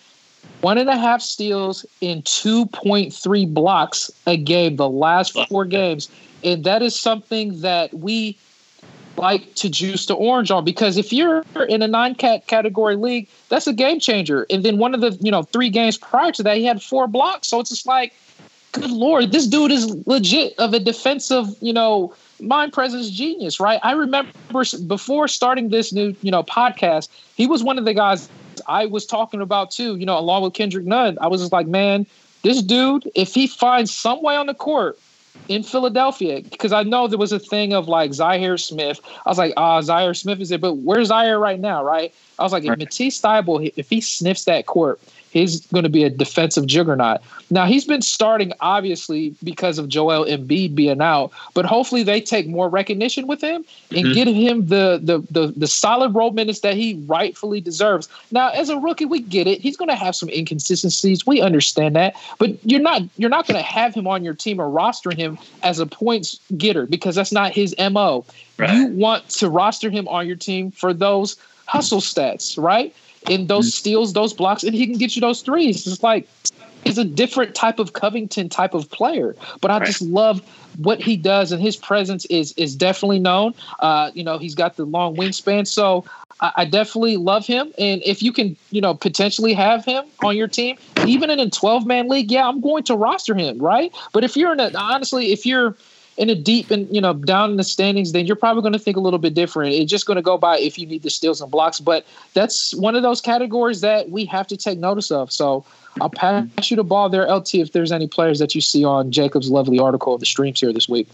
one and a half steals in 2.3 blocks a game the last four games. And that is something that we like to juice the orange on because if you're in a nine cat category league, that's a game changer. And then one of the, you know, three games prior to that, he had four blocks. So it's just like, good lord, this dude is legit of a defensive, you know, mind presence genius, right? I remember before starting this new, you know, podcast, he was one of the guys I was talking about too, you know, along with Kendrick Nunn. I was just like, man, this dude, if he finds some way on the court in Philadelphia, because I know there was a thing of like Zhaire Smith. I was like, ah, Zhaire Smith is it, but where's Zhaire right now, right? I was like, if Matisse Thybulle, if he sniffs that court, he's going to be a defensive juggernaut. Now he's been starting obviously because of Joel Embiid being out, but hopefully they take more recognition with him and mm-hmm. give him the, the the the solid role minutes that he rightfully deserves. Now as a rookie, we get it. He's going to have some inconsistencies. We understand that, but you're not you're not going to have him on your team or rostering him as a points getter because that's not his mo. Right. You want to roster him on your team for those hustle stats, right? In those mm-hmm. steals, those blocks, and he can get you those threes. It's like he's a different type of Covington type of player. But I right. just love what he does, and his presence is is definitely known. Uh, you know, he's got the long wingspan, so I, I, definitely love him. And if you can, you know, potentially have him on your team, even in a twelve man league, yeah, I'm going to roster him, right? But if you're in a honestly, if you're in a deep and you know down in the standings, then you're probably going to think a little bit different. It's just going to go by if you need the steals and blocks. But that's one of those categories that we have to take notice of. So I'll pass you the ball there, LT, if there's any players that you see on Jacob's lovely article of the streams here this week.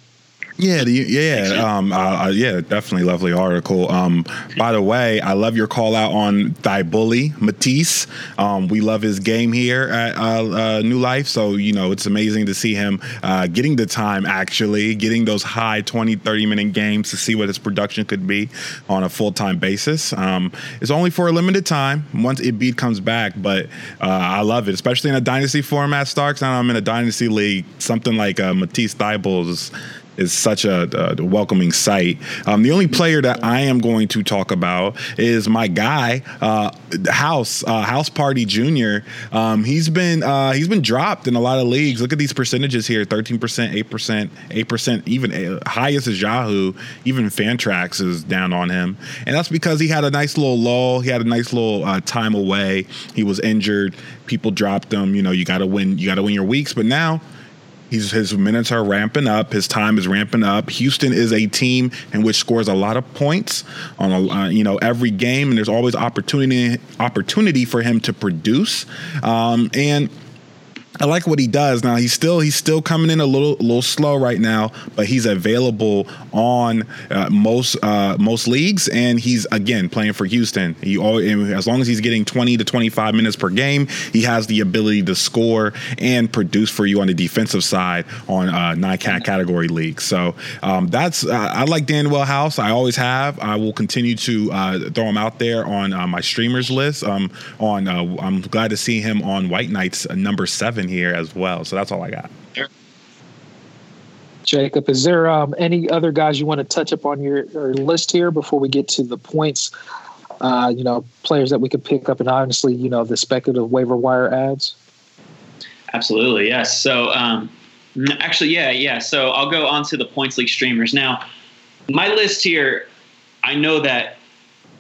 Yeah, the, yeah, um, uh, uh, yeah, definitely lovely article. Um, by the way, I love your call out on Thybully Matisse. Um, we love his game here at uh, uh, New Life, so you know it's amazing to see him uh, getting the time actually, getting those high 20, 30 minute games to see what his production could be on a full time basis. Um, it's only for a limited time once Embiid comes back, but uh, I love it, especially in a dynasty format. Starks, and I'm in a dynasty league. Something like Matisse Thybulle is is such a, a welcoming sight. Um, the only player that I am going to talk about is my guy, uh, House uh, House Party Junior. Um, he's been uh, he's been dropped in a lot of leagues. Look at these percentages here: thirteen percent, eight percent, eight percent. Even uh, highest is Yahoo. Even Fantrax is down on him, and that's because he had a nice little lull. He had a nice little uh, time away. He was injured. People dropped him. You know, you got to win. You got to win your weeks. But now He's, his minutes are ramping up. His time is ramping up. Houston is a team in which scores a lot of points on a, uh, you know every game, and there's always opportunity opportunity for him to produce. Um, and I like what he does. Now he's still he's still coming in a little little slow right now, but he's available on uh, most uh, most leagues, and he's again playing for Houston. He as long as he's getting 20 to 25 minutes per game, he has the ability to score and produce for you on the defensive side on uh, nine cat category leagues. So um, that's uh, I like Danuel House. I always have. I will continue to uh, throw him out there on uh, my streamers list. Um, on I'm glad to see him on White Knights number seven in here as well. So that's all I got. Jacob, is there um, any other guys you want to touch up on your, your list here before we get to the points? Uh, you know, players that we could pick up, and honestly, you know, the speculative waiver wire adds. Absolutely, yes. So, um, actually, yeah, yeah. So I'll go on to the points league streamers now. My list here, I know that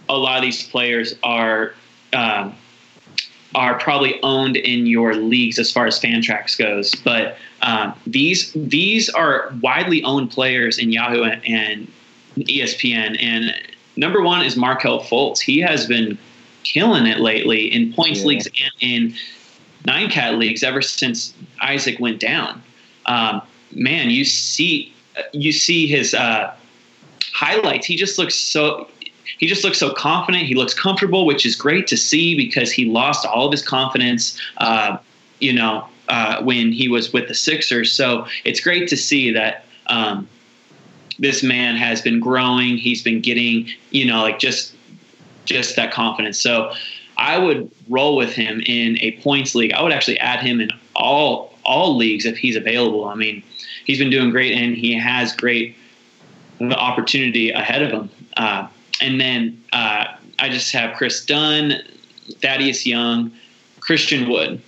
a lot of these players are um, are probably owned in your leagues as far as Fantrax goes, but um, these these are widely owned players in Yahoo and, and ESPN. And number one is Markelle Fultz. He has been killing it lately in points yeah. leagues and in nine cat leagues ever since Isaac went down. Um, man, you see you see his uh, highlights. He just looks so he just looks so confident. He looks comfortable, which is great to see because he lost all of his confidence. Uh, you know, uh, when he was with the Sixers. So it's great to see that um, this man has been growing. He's been getting, you know, like just just that confidence. So I would roll with him in a points league. I would actually add him in all all leagues if he's available. I mean, he's been doing great and he has great the opportunity ahead of him. Uh, and then uh, I just have Kris Dunn, Thaddeus Young, Christian Wood.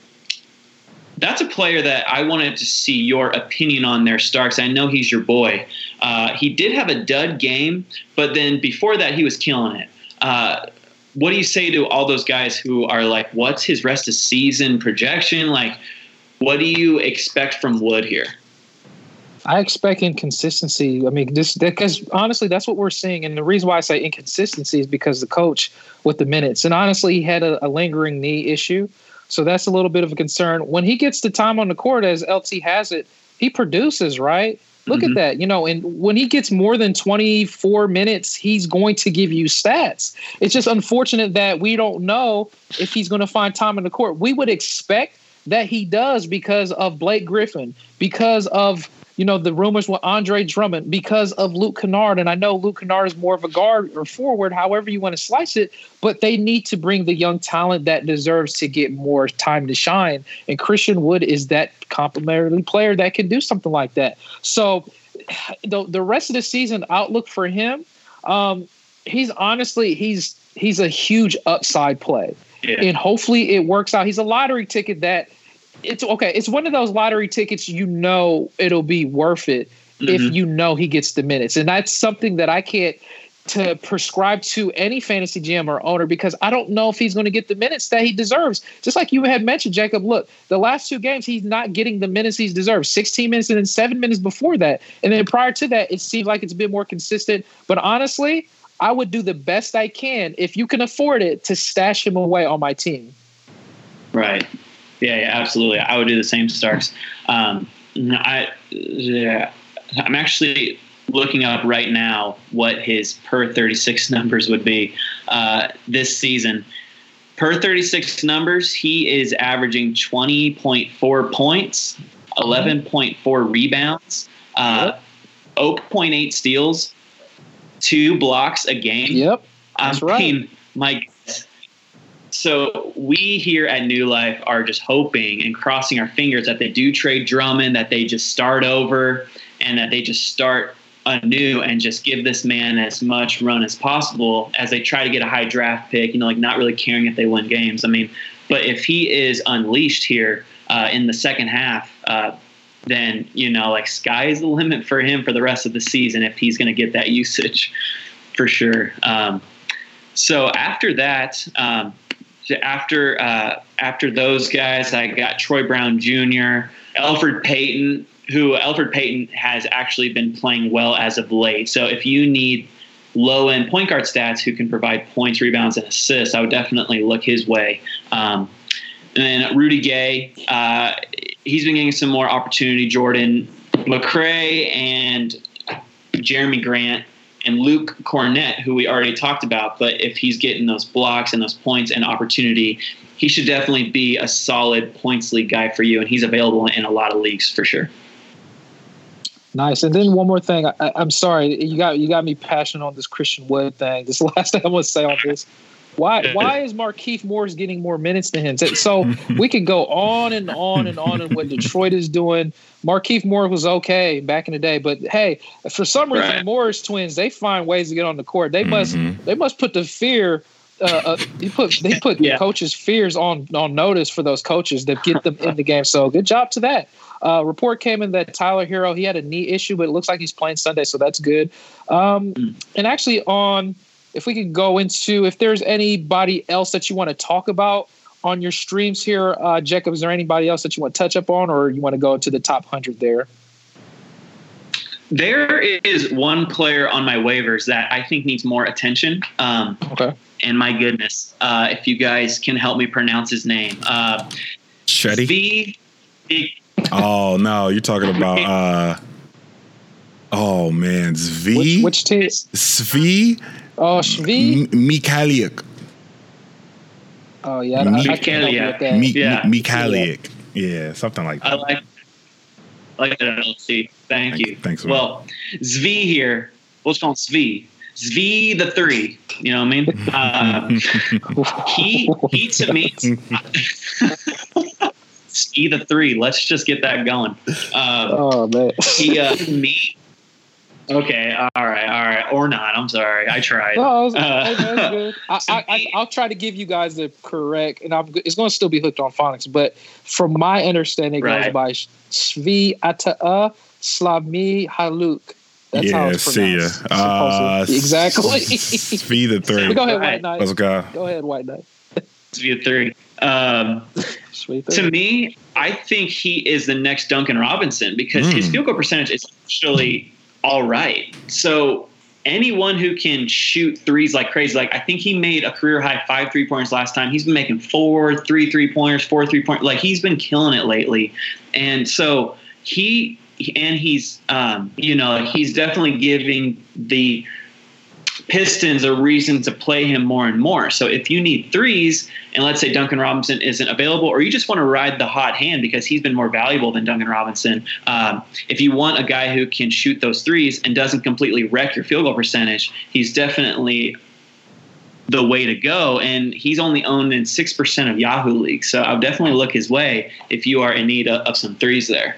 That's a player that I wanted to see your opinion on there, Starks. I know he's your boy. Uh, he did have a dud game, but then before that, he was killing it. Uh, what do you say to all those guys who are like, what's his rest of season projection? Like, what do you expect from Wood here? I expect inconsistency. I mean, this because honestly, that's what we're seeing, and the reason why I say inconsistency is because the coach with the minutes, and honestly, he had a, a lingering knee issue, so that's a little bit of a concern. When he gets the time on the court, as LT has it, he produces right. Look mm-hmm. at that, you know, and when he gets more than 24 minutes, he's going to give you stats. It's just unfortunate that we don't know if he's going to find time in the court. We would expect that he does because of Blake Griffin, because of you know, the rumors with Andre Drummond because of Luke Kennard. And I know Luke Kennard is more of a guard or forward, however you want to slice it, but they need to bring the young talent that deserves to get more time to shine. And Christian Wood is that complementary player that can do something like that. So the, the rest of the season outlook for him, um, he's honestly, he's he's a huge upside play. Yeah. And hopefully it works out. He's a lottery ticket that it's okay. It's one of those lottery tickets you know it'll be worth it mm-hmm. if you know he gets the minutes. And that's something that I can't to prescribe to any fantasy GM or owner because I don't know if he's going to get the minutes that he deserves. Just like you had mentioned, Jacob, look, the last two games, he's not getting the minutes he deserves 16 minutes and then seven minutes before that. And then prior to that, it seemed like it's a bit more consistent. But honestly, I would do the best I can if you can afford it to stash him away on my team. Right. Yeah, yeah, absolutely. I would do the same Starks. Um, I, yeah, I'm actually looking up right now what his per 36 numbers would be uh, this season. Per 36 numbers, he is averaging 20.4 points, 11.4 rebounds, uh, 0.8 steals, two blocks a game. Yep, that's I mean, right. My so we here at New Life are just hoping and crossing our fingers that they do trade Drummond, that they just start over, and that they just start anew and just give this man as much run as possible as they try to get a high draft pick. You know, like not really caring if they win games. I mean, but if he is unleashed here uh, in the second half, uh, then you know, like sky is the limit for him for the rest of the season if he's going to get that [laughs] usage for sure. Um, so after that. Um, after uh, after those guys, I got Troy Brown Jr., Elfrid Payton, who Elfrid Payton has actually been playing well as of late. So if you need low end point guard stats who can provide points, rebounds, and assists, I would definitely look his way. Um, and then Rudy Gay, uh, he's been getting some more opportunity. Jordan McRae and Jerami Grant and Luke Kornet, who we already talked about. But if he's getting those blocks and those points and opportunity, he should definitely be a solid points league guy for you, and he's available in a lot of leagues for sure. Nice. And then one more thing. I, am sorry, you got you got me passionate on this Christian Wood thing. This last thing I want to say on this. Why why is Markieff Morris getting more minutes than him? So [laughs] we could go on and on and on and what Detroit is doing. Markieff Morris was okay back in the day, but hey, for some reason, right. Morris twins they find ways to get on the court. They must mm-hmm. they must put the fear. Uh, uh, they put they put [laughs] yeah. coaches' fears on on notice for those coaches that get them in the game. So good job to that. Uh, report came in that Tyler Herro he had a knee issue, but it looks like he's playing Sunday, so that's good. Um. And actually on if we could go into if there's anybody else that you want to talk about on your streams here, uh, Jacob, is there anybody else that you want to touch up on, or you want to go to the top hundred there? There is one player on my waivers that I think needs more attention. Um, okay. And my goodness, uh, if you guys can help me pronounce his name, uh, Shetty. oh no, you're talking about. Uh, oh man, Zvi. Which, which team? Svi Oh, Shvi? Mikhailiuk. Oh, yeah. Mi- I, I can't Mi- yeah. Mikhailiuk. Yeah, something like that. I like I like that LC. Thank thanks, you. Thanks. Man. Well, Zvi here. What's called Zvi? Zvi the three. You know what I mean? Uh, [laughs] he he to me. Ski [laughs] the three. Let's just get that going. Um, oh man. he uh, me Okay, all right, all right, or not. I'm sorry, I tried. No, was, uh, good. [laughs] I, will try to give you guys the correct, and I'm, it's going to still be hooked on phonics, but from my understanding, it right. goes by Svi Ata'a Slami Haluk. That's yeah, how it's see ya. Uh, exactly. Svi the [laughs] three. go ahead, White Knight. Let's go. Go ahead, White Knight. Svi the three. Um, to me, I think he is the next Duncan Robinson because mm. his hmm. field goal percentage is actually all right. So anyone who can shoot threes like crazy, like I think he made a career high five three pointers last time. He's been making four, three three pointers, four three point. Like he's been killing it lately, and so he and he's um, you know he's definitely giving the Pistons a reason to play him more and more. So if you need threes, and let's say Duncan Robinson isn't available, or you just want to ride the hot hand because he's been more valuable than Duncan Robinson, um, if you want a guy who can shoot those threes and doesn't completely wreck your field goal percentage, he's definitely the way to go. And he's only owned in 6% of Yahoo leagues. So I'll definitely look his way if you are in need of, of some threes there.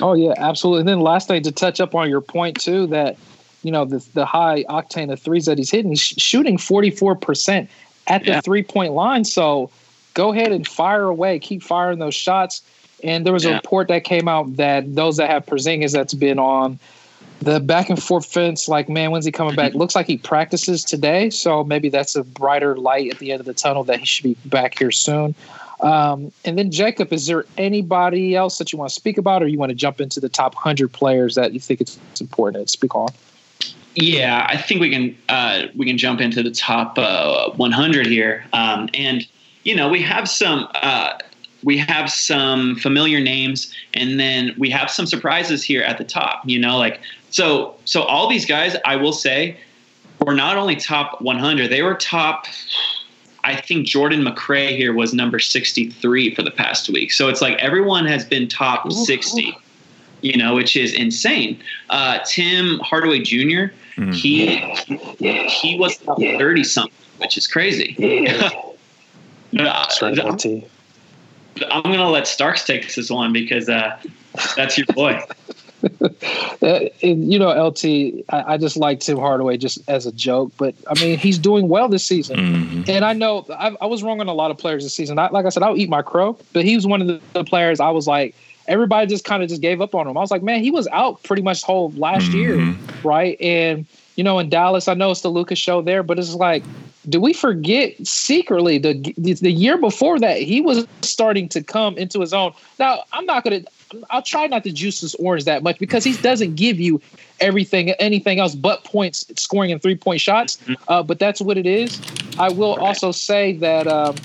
Oh, yeah, absolutely. And then last thing to touch up on your point, too, that – you know the the high octane of threes that he's hitting. He's shooting forty four percent at yeah. the three point line. So go ahead and fire away. Keep firing those shots. And there was yeah. a report that came out that those that have Porzingis that's been on the back and forth fence, like, man, when's he coming back? Looks like he practices today. So maybe that's a brighter light at the end of the tunnel that he should be back here soon. Um, and then, Jacob, is there anybody else that you want to speak about, or you want to jump into the top 100 players that you think it's important to speak on? Yeah, I think we can uh, we can jump into the top uh, 100 here, um, and you know we have some uh, we have some familiar names, and then we have some surprises here at the top. You know, like so so all these guys, I will say, were not only top 100, they were top. I think Jordan McRae here was number 63 for the past week. So it's like everyone has been top 60 you know, which is insane. Uh, Tim Hardaway Jr. Mm. He he was thirty something, which is crazy. uh, [laughs] I'm gonna let Starks take this one because uh, that's your boy. [laughs] Uh, and, you know, LT, I, I, just like Tim Hardaway just as a joke, but I mean, he's doing well this season. Mm-hmm. And I know I, I, was wrong on a lot of players this season. I, like I said, I'll eat my crow, but he was one of the, the players I was like, everybody just kind of just gave up on him. I was like, man, he was out pretty much whole last mm-hmm. year, right? And you know, in Dallas, I know it's the Luka's show there, but it's like, do we forget secretly the the year before that he was starting to come into his own? Now, I'm not gonna. I'll try not to juice this orange that much because he doesn't give you everything, anything else but points, scoring and three point shots. Mm-hmm. Uh, but that's what it is. I will also say that um,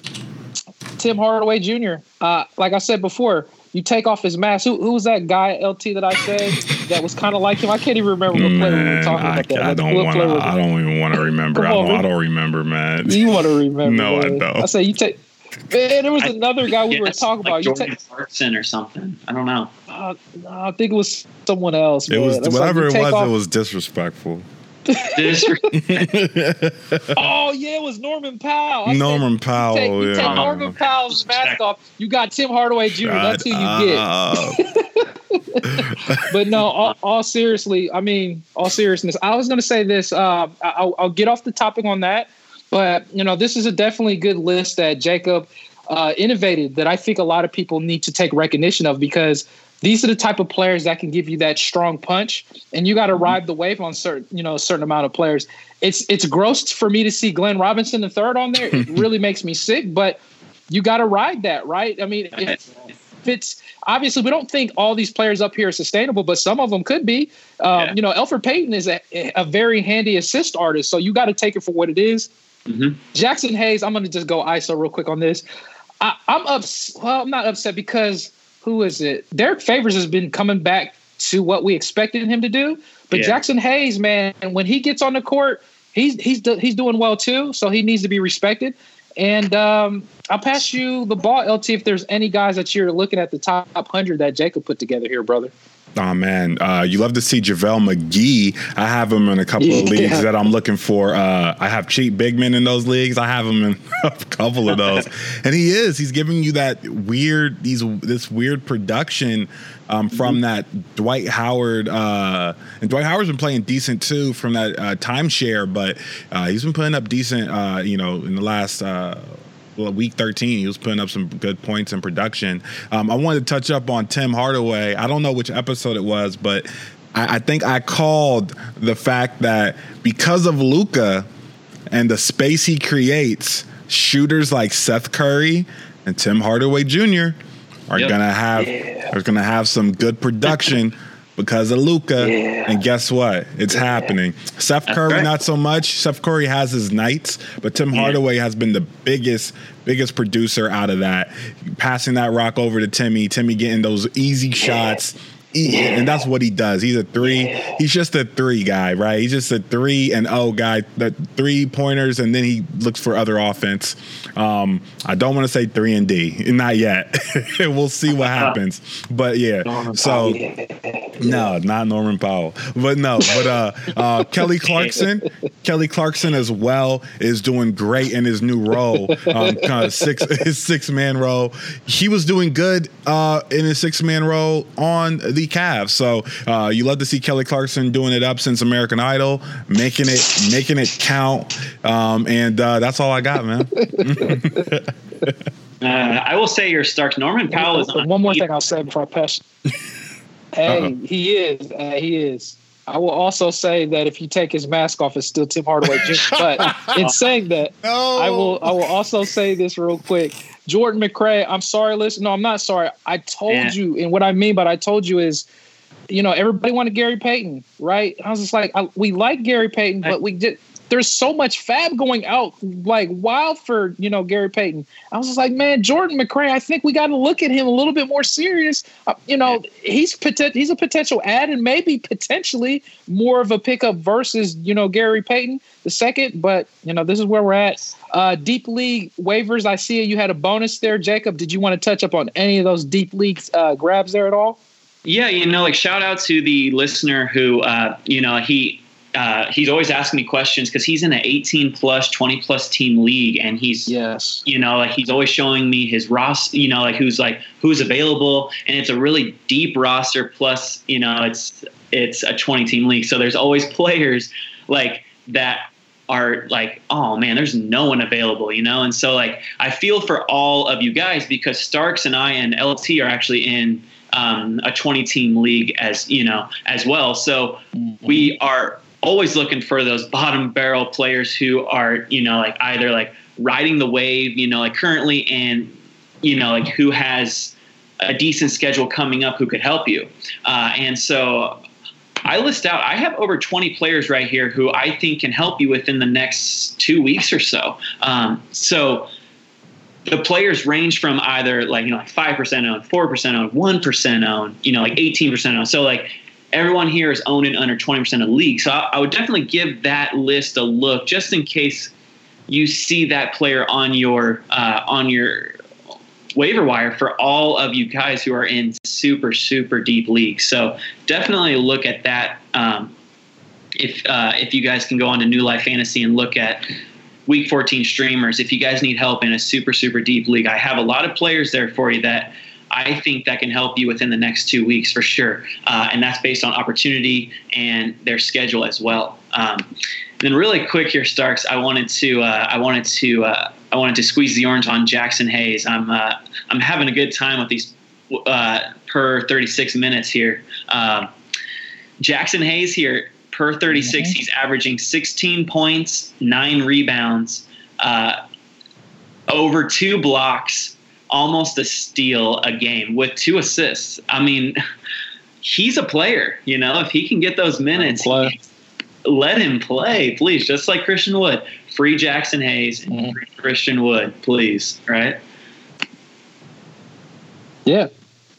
Tim Hardaway Jr. Uh, like I said before, you take off his mask. Who, who was that guy LT that I said that was kind of like him? I can't even remember what player we were talking I, about. That. I, don't want. I don't even want to [laughs] remember. I, don't, I don't remember, man. You want to remember? no, man. I don't. I say you take. Man, there was another guy we were talking like about. Jordan you take Clarkson or something. I don't know. Uh, I think it was someone else. It man. was whatever like it was. Off, it was disrespectful. [laughs] oh yeah, it was Norman Powell. I Norman said, Powell. You take, you yeah. take Norman Powell's mask off. You got Tim Hardaway Jr. That's who you get. [laughs] but no, all, all, seriously, I mean, all seriousness. I was going to say this. Uh, I'll, I'll, get off the topic on that, but you know, this is a definitely good list that Jacob uh, innovated that I think a lot of people need to take recognition of because these are the type of players that can give you that strong punch and you got to ride the wave on certain you know a certain amount of players. It's it's gross for me to see glenn robinson the third on there. It [laughs] really makes me sick but you got to ride that right? I mean if, if, it's obviously we don't think all these players up here are sustainable but some of them could be. Um, yeah. you know elfrid payton is a, a very handy assist artist so you got to take it for what it is. Mm-hmm. jaxson hayes i'm going to just go iso real quick on this. I, i'm upset well i'm not upset because who is it? Derrick Favors has been coming back to what we expected him to do. But yeah. Jaxson Hayes, man, when he gets on the court, he's he's he's doing well too. So he needs to be respected. And um, I'll pass you the ball, LT. If there's any guys that you're looking at the top hundred that Jacob put together here, brother. Oh man, uh, you love to see JaVale McGee. I have him in a couple of [laughs] leagues that I'm looking for. Uh, I have cheap big men in those leagues. I have him in [laughs] a couple of those, [laughs] and he is. He's giving you that weird, these this weird production um, from mm-hmm. that Dwight Howard. Uh, and Dwight Howard's been playing decent too from that uh, timeshare, but uh, he's been putting up decent. Uh, you know, in the last week 13, he was putting up some good points in production. Um, I wanted to touch up on Tim Hardaway. I don't know which episode it was, but I, I think I called the fact that because of Luka and the space he creates, shooters like Seth Curry and Tim Hardaway Jr. are yep. gonna have yeah. are gonna have some good production [laughs] because of Luka. Yeah. And guess what? It's yeah. happening. Seth Curry, right. not so much. Seth Curry has his nights, but Tim yeah. Hardaway has been the biggest, biggest producer out of that. Passing that rock over to Timmy, Timmy getting those easy shots yeah. and that's what he does. He's a three. Yeah. He's just a three guy, right? He's just a three and oh guy, the three pointers, and then he looks for other offense. Um, I don't want to say three and D, not yet. [laughs] we'll see what happens. But yeah, Norman so no, not Norman Powell, but no, but uh, uh, [laughs] Kelly Clarkson, Kelly Clarkson as well is doing great in his new role, um, kind of six [laughs] his six man role. He was doing good uh, in his six man role on the the Cavs. So uh, you love to see Kelly Clarkson doing it up since American Idol, making it making it count. Um, and uh, that's all I got, man. [laughs] uh, I will say your Starks. Norman Powell is one more thing I'll say before I pass. [laughs] hey, Uh-oh. he is. Uh, he is. I will also say that if you take his mask off, it's still Tim Hardaway Jr. But [laughs] in saying that, no. I will I will also say this real quick. Jordan McRae, I'm sorry, listen. No, I'm not sorry. I told yeah. you, and what I mean by I told you is, you know, everybody wanted Gary Payton, right? I was just like, I, we like Gary Payton, but we did there's so much fab going out like wild for you know Gary Payton. I was just like, man, Jordan McRae. I think we got to look at him a little bit more serious. Uh, you know, he's poten- he's a potential add and maybe potentially more of a pickup versus you know Gary Payton the second. But you know, this is where we're at. Uh, deep league waivers. I see you had a bonus there, Jacob. Did you want to touch up on any of those deep league uh, grabs there at all? Yeah, you know, like shout out to the listener who, uh, you know, he uh, he's always asking me questions because he's in an 18 plus 20 plus team league and he's yes. you know like he's always showing me his roster you know like who's like who's available and it's a really deep roster plus you know it's it's a 20 team league. So there's always [laughs] players like that are like oh man there's no one available you know? And so like i feel for all of you guys because starks and i and lt are actually in um, a 20 team league as you know as well. So we are always looking for those bottom barrel players who are, you know, like either like riding the wave, you know, like currently and, you know, like who has a decent schedule coming up who could help you. Uh, and so I list out, I have over 20 players right here who I think can help you within the next two weeks or so. Um, so the players range from either like, you know, like 5% owned, 4% owned, 1% owned, you know, like 18% owned. So like everyone here is owning under 20% of the league. So I, I, would definitely give that list a look just in case you see that player on your uh, on your waiver wire for all of you guys who are in super super deep leagues. So definitely look at that um, if uh, if you guys can go on to New Life Fantasy and look at week 14 streamers, if you guys need help in a super super deep league, I have a lot of players there for you that I think that can help you within the next two weeks for sure. Uh, and that's based on opportunity and their schedule as well. Um, then really quick here, Starks. I wanted to uh, I wanted to uh, I wanted to squeeze the orange on Jaxson Hayes. I'm uh, I'm having a good time with these uh, per 36 minutes here. Um, Jaxson Hayes here per 36, mm-hmm. he's averaging 16 points, nine rebounds, uh, over two blocks, almost a steal a game with two assists. I mean, he's a player. You know, if he can get those minutes, let him play, please. Just like Christian Wood, free Jaxson Hayes and mm-hmm. free Christian Wood, please. Right? Yeah,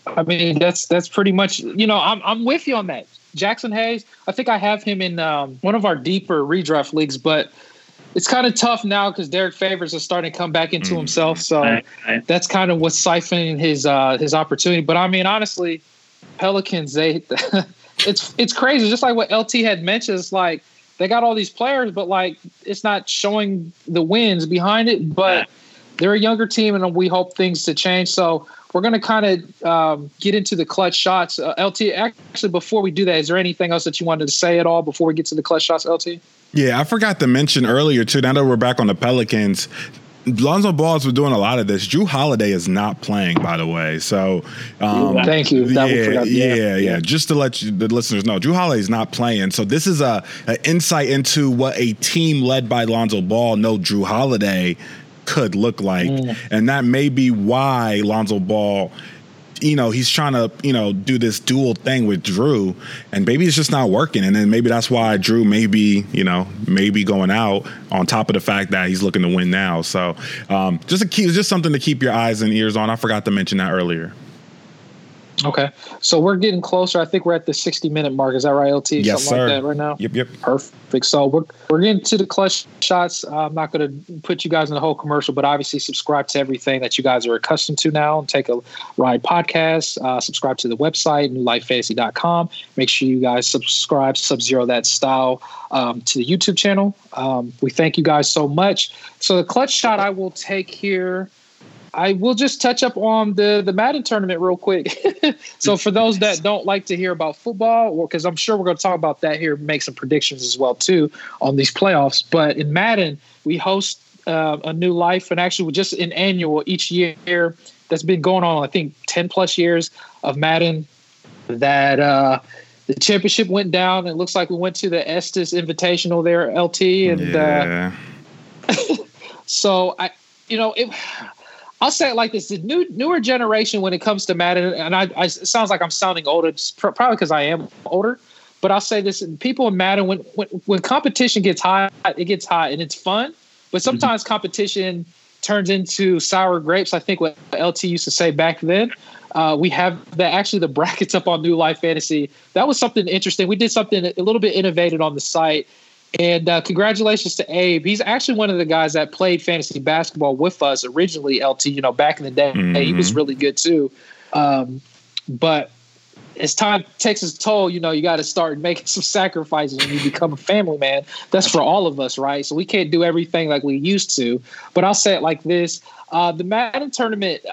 I mean that's that's pretty much. You know, I'm I'm with you on that. Jaxson Hayes, I think I have him in um, one of our deeper redraft leagues, but it's kind of tough now because Derrick Favors is starting to come back into mm. himself. So right, right. that's kind of what's siphoning his uh, his opportunity. But I mean, honestly, Pelicans they [laughs] it's it's crazy. Just like what LT had mentioned, it's like they got all these players, but like it's not showing the wins behind it. But they're a younger team, and we hope things to change. So we're going to kind of um, get into the clutch shots. Uh, LT, actually, before we do that, is there anything else that you wanted to say at all before we get to the clutch shots, LT? Yeah, I forgot to mention earlier too. Now that we're back on the Pelicans, Lonzo Balls was doing a lot of this. Jrue Holiday is not playing, by the way. So, um, thank you. Yeah, yeah, yeah, yeah, Just to let you, the listeners know, Jrue Holiday is not playing. So this is a an insight into what a team led by Lonzo Ball, no Jrue Holiday, could look like, mm. and that may be why Lonzo Ball you know, he's trying to, you know, do this dual thing with Jrue, and maybe it's just not working. And then maybe that's why Jrue may be, you know, maybe going out on top of the fact that he's looking to win now. So um, just a key, just something to keep your eyes and ears on. I forgot to mention that earlier. Okay, so we're getting closer. I think we're at the 60 minute mark. Is that right, LT? Yes, Something sir. Like that right now. Yep, yep. Perfect. So we're we're getting to the clutch shots. Uh, I'm not going to put you guys in the whole commercial, but obviously subscribe to everything that you guys are accustomed to now. and Take a ride podcast. Uh, subscribe to the website newlifefantasy.com. Make sure you guys subscribe Sub Zero that style um, to the YouTube channel. Um, we thank you guys so much. So the clutch shot I will take here. I will just touch up on the the Madden tournament real quick. [laughs] so for those that don't like to hear about football, because I'm sure we're going to talk about that here, make some predictions as well too on these playoffs. But in Madden, we host uh, a new life, and actually just an annual each year that's been going on. I think ten plus years of Madden. That uh, the championship went down. It looks like we went to the Estes Invitational there, LT, and uh, yeah. uh, [laughs] so I, you know, it I'll say it like this: the new newer generation, when it comes to Madden, and I, I it sounds like I'm sounding older, probably because I am older. But I'll say this: people in Madden, when when, when competition gets hot, it gets hot and it's fun. But mm-hmm. sometimes mm-hmm. competition turns into sour grapes. I think what LT used to say back then. Uh, we have the actually the brackets up on New Life Fantasy. That was something interesting. We did something a little bit innovative on the site and uh, congratulations to Abe. He's actually one of the guys that played fantasy basketball with us originally, LT, you know, back in the day. Mm-hmm. He was mm-hmm. really good too. Um, but as time takes its toll, you know, you got to start making [laughs] some sacrifices when you become a family man. That's for all of us, right? So we can't do everything like we used to. But I'll say it like this uh, the Madden tournament,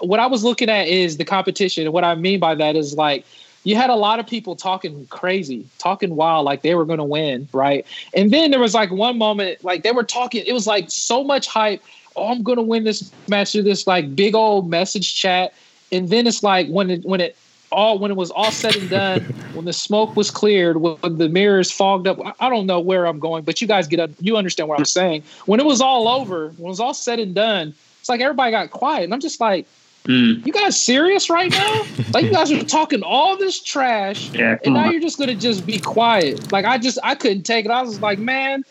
what I was looking at is the competition. And what I mean by that is like, you had a lot of people talking crazy, talking wild, like they were going to win, right? And then there was like one moment, like they were talking, it was like so much hype. Oh, I'm going to win this match through this like big old message chat. And then it's like when it, when it, all when it was all said and done, [laughs] when the smoke was cleared, when the mirrors fogged up, I don't know where I'm going, but you guys get up, you understand what I'm saying. When it was all over, when it was all said and done, it's like everybody got quiet, and I'm just like, Mm. You guys serious right now? [laughs] like you guys are talking all this trash, yeah, and now on. you're just gonna just be quiet. Like I just I couldn't take it. I was like, man,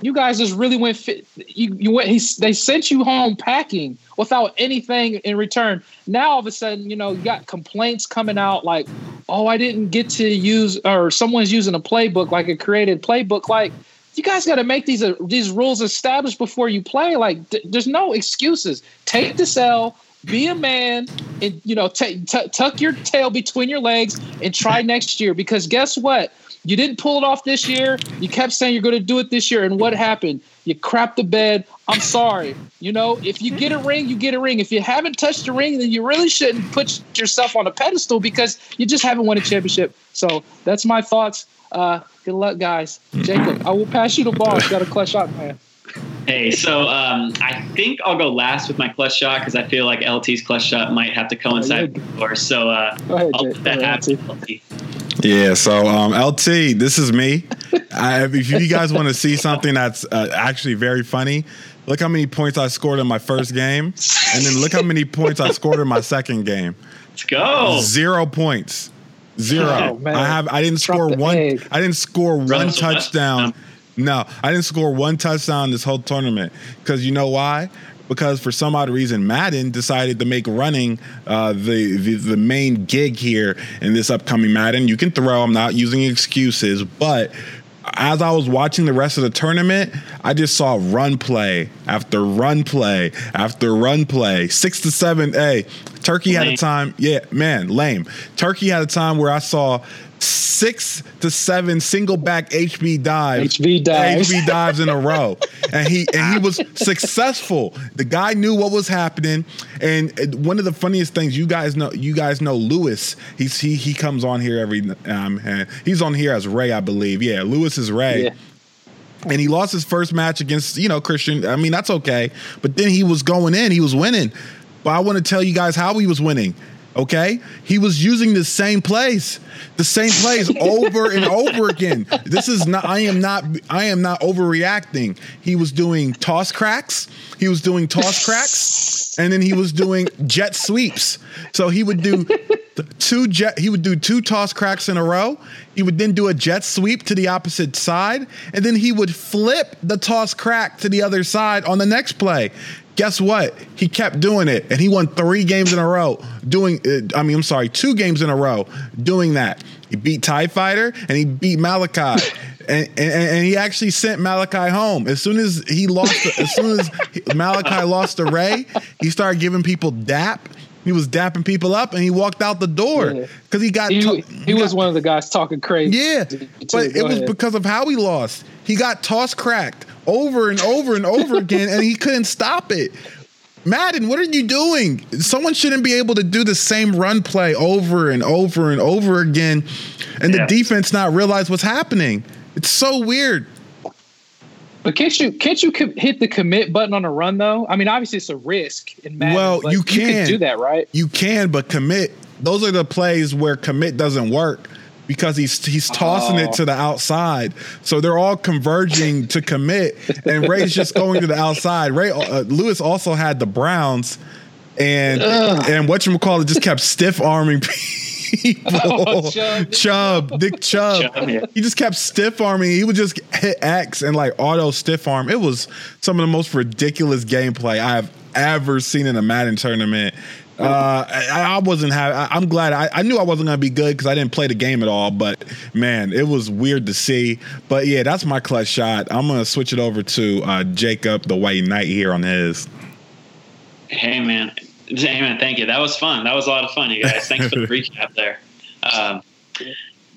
you guys just really went. Fit. You you went. He, they sent you home packing without anything in return. Now all of a sudden, you know, you got complaints coming out like, oh, I didn't get to use, or someone's using a playbook like a created playbook. Like you guys got to make these uh, these rules established before you play. Like, th- there's no excuses. Take the sell be a man and you know t- t- tuck your tail between your legs and try next year. Because guess what? You didn't pull it off this year. You kept saying you're going to do it this year. And what happened? You crapped the bed. I'm sorry. You know if you get a ring you get a ring. If you haven't touched a ring then you really shouldn't put yourself on a pedestal because you just haven't won a championship. So that's my thoughts. Uh, good luck guys. Jacob i will pass you the ball. You got a clutch shot man Hey, so um, I think I'll go last with my clutch shot because I feel like LT's clutch shot might have to coincide with yours. So uh, ahead, I'll Jay. let that Go happen, Yeah, so um, LT, this is me. I, if you guys want to see something that's uh, actually very funny, look how many points I scored in my first game, and then look how many points I scored in my second game. Let's go. Zero points. Zero. Oh, man. I have. I didn't Drop score one. egg. I didn't score one Russell touchdown. Westbrook. No, I didn't score one touchdown this whole tournament. Because you know why? Because for some odd reason, Madden decided to make running uh, the, the the main gig here in this upcoming Madden. You can throw. I'm not using excuses, but as I was watching the rest of the tournament, I just saw run play after run play after run play. Six to seven. Hey, Turkey had a time. Yeah, man, lame. Turkey had a time where I saw six to seven single back HB dives. HB dives. HB dives in a [laughs] row. And he and he was successful. The guy knew what was happening. And one of the funniest things you guys know, you guys know Lewis. He's he he comes on here every um and he's on here as Ray, I believe. Yeah, Lewis is Ray Yeah. and he lost his first match against you know Christian. I mean that's okay, but then he was going in, he was winning. But I want to tell you guys how he was winning. Okay, he was using the same plays, the same plays [laughs] over and over again. This is not. I am not. I am not overreacting. He was doing toss cracks. He was doing toss cracks, and then he was doing jet sweeps. So he would do [laughs] two jet. He would do two toss cracks in a row. He would then do a jet sweep to the opposite side, and then he would flip the toss crack to the other side on the next play. Guess what? He kept doing it, and he won three games in a row. Doing, uh, I mean, I'm sorry, two games in a row doing that. He beat Tie Fighter and he beat Malachi. [laughs] And, and, and he actually sent Malachi home as soon as he lost. as soon as Malachi [laughs] lost to Ray, he started giving people dap. He was dapping people up, and he walked out the door Yeah. because he got. He, to- he was one of the guys talking crazy. yeah, but it Go was because of how he lost. He got toss cracked over and over and over again, and he couldn't stop it. Madden, what are you doing? Someone shouldn't be able to do the same run play over and over and over again, and Yeah. the defense not realize what's happening. It's so weird. But can't you can't you hit the commit button on a run though? I mean, obviously it's a risk in Madden. Well, but you can. do that, right? You can, but commit. Those are the plays where commit doesn't work because he's he's tossing it Oh. to the outside. So they're all converging to commit, and Ray's just going to the outside. Ray uh, Lewis also had the Browns, and Ugh. and what you call it just kept stiff arming [laughs] people. Oh, Chubb. Chubb, Nick Chubb. Chubb, yeah. He just kept stiff arming. He would just hit X and like auto stiff arm. It was some of the most ridiculous gameplay I have ever seen in a Madden tournament. Uh, I, I wasn't having. I'm glad. I, I knew I wasn't gonna be good because I didn't play the game at all. But man, it was weird to see. But yeah, that's my clutch shot. I'm gonna switch it over to uh, Jacob, the White Knight, here on his. Hey man, hey man, thank you. That was fun. That was a lot of fun, you guys. Thanks for the [laughs] recap there. Um,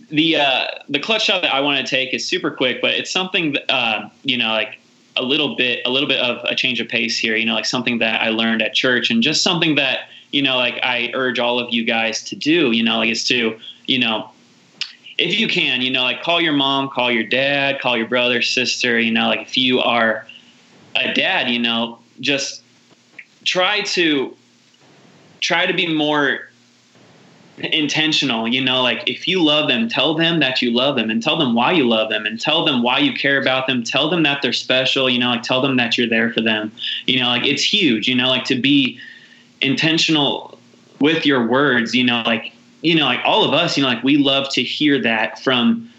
the uh, the clutch shot that I want to take is super quick, but it's something that, uh, you know, like a little bit, a little bit of a change of pace here. You know, like something that I learned at church, and just something that you know, like I urge all of you guys to do. You know, like is to you know if you can, you know, like call your mom, call your dad, call your brother, sister, you know, like if you are a dad, you know, just try to try to be more intentional, you know, like if you love them, tell them that you love them and tell them why you love them and tell them why you care about them, tell them that they're special, you know, like tell them that you're there for them. You know, like it's huge, you know, like to be intentional with your words, you know, like you know, like all of us, you know, like we love to hear that from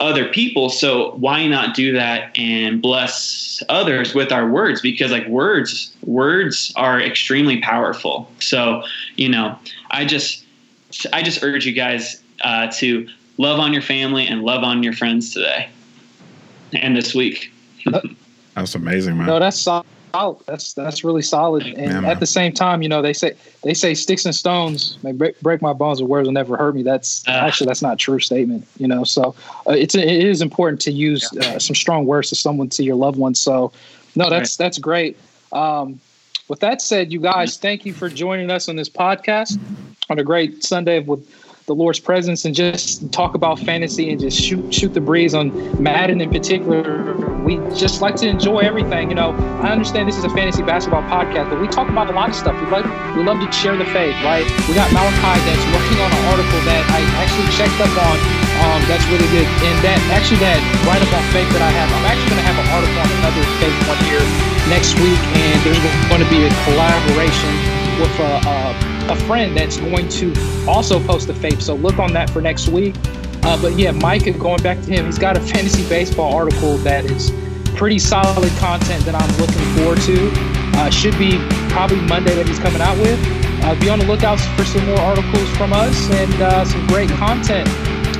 other people. So why not do that and bless others with our words? Because like words, words are extremely powerful. So, you know, I just, I just urge you guys uh, to love on your family and love on your friends today and this week. That's amazing, man. No, that's solid. Solid. That's that's really solid. And at the same time, you know, they say they say sticks and stones may break, break my bones, but words will never hurt me. That's uh, actually that's not a true statement. You know, so uh, it's it is important to use uh, some strong words to someone to your loved ones. So, no, that's right. that's great. Um, with that said, you guys, thank you for joining us on this podcast on a great Sunday with the Lord's presence and just talk about fantasy and just shoot shoot the breeze on Madden in particular. We just like to enjoy everything. You know, I understand this is a fantasy basketball podcast, but we talk about a lot of stuff. We like we love to share the faith, right? We got Malachi that's working on an article that I actually checked up on. Um, that's really good, and that actually that write up on faith that I have. I'm actually going to have an article on another faith one here next week, and there's going to be a collaboration with a. a a friend that's going to also post a faith. So look on that for next week. Uh, but yeah, Mike, going back to him, he's got a [laughs] fantasy baseball article that is pretty solid content that I'm looking forward to. Uh, should be probably Monday that he's coming out with. Uh, be on the lookout for some more articles from us and uh, some great content.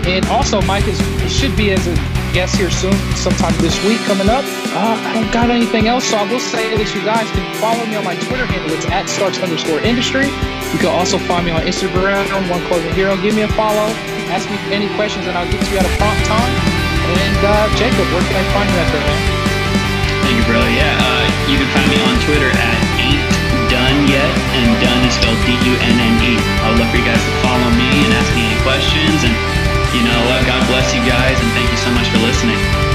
And also, Mike is should be as a guest here soon, sometime this week coming up. Uh, I don't got anything else, so I will say that you guys can follow me on my Twitter handle. It's at starts underscore industry. You can also find me on Instagram, One Clothing Hero. Give me a follow. Ask me any questions, and I'll get to you at a prompt time. And uh, Jacob, where can I find you at there, man? Thank you, brother. Yeah, uh, you can find me on Twitter at ain't done yet, and done is spelled D-U-N-N-E. I would love for you guys to follow me and ask me any questions, and you know, uh, God bless you guys, and thank you so much for listening.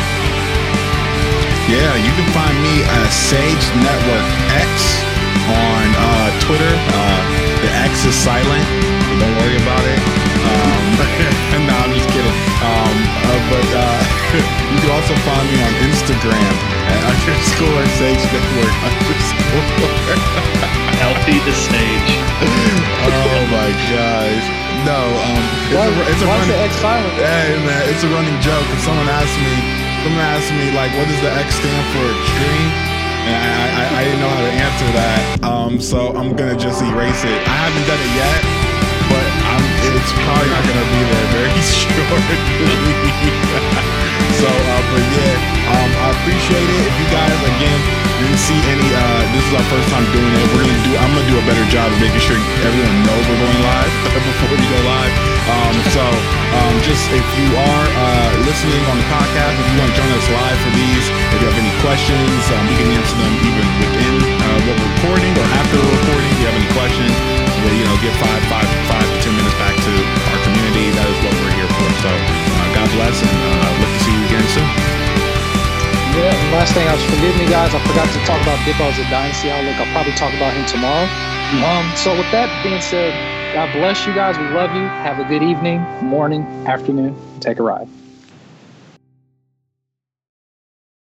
Yeah, you can find me at Sage Network X on uh, Twitter. Uh, the X is silent. Don't worry about it. Um, [laughs] no, I'm just kidding. Um, uh, but uh, [laughs] you can also find me on Instagram at underscore Sage Network underscore. Healthy the Sage. oh my gosh. No, um, it's why, a, it's a running. The X silent? Hey man, it's a running joke. If someone asks me, someone asks me like, what does the X stand for? Extreme. And I, I, I didn't know how to answer that. Um, so I'm gonna just erase it. I haven't done it yet, but I'm, it's probably not gonna be there very [laughs] shortly. [laughs] so, uh, but yeah, um, I appreciate it. If you guys again didn't see any, uh, this is our first time doing it. We're gonna do. I'm gonna do a better job of making sure everyone knows we're going live [laughs] before we go live. Um, so, um, just if you are uh, listening on the podcast, if you want to join us live for these, if you have any questions, um, we can answer them even within uh, what we're recording or after we're recording. If you have any questions, we'll, you know, get five, five, five to ten minutes back to our community. That is what we're here for. So, uh, God bless, and uh, look to see you again soon. Yeah, last thing, I was forgive me, guys. I forgot to talk about Dippo as a dynasty outlook. I'll probably talk about him tomorrow. Um, so with that being said, God bless you guys. We love you. Have a good evening, morning, afternoon. Take a ride.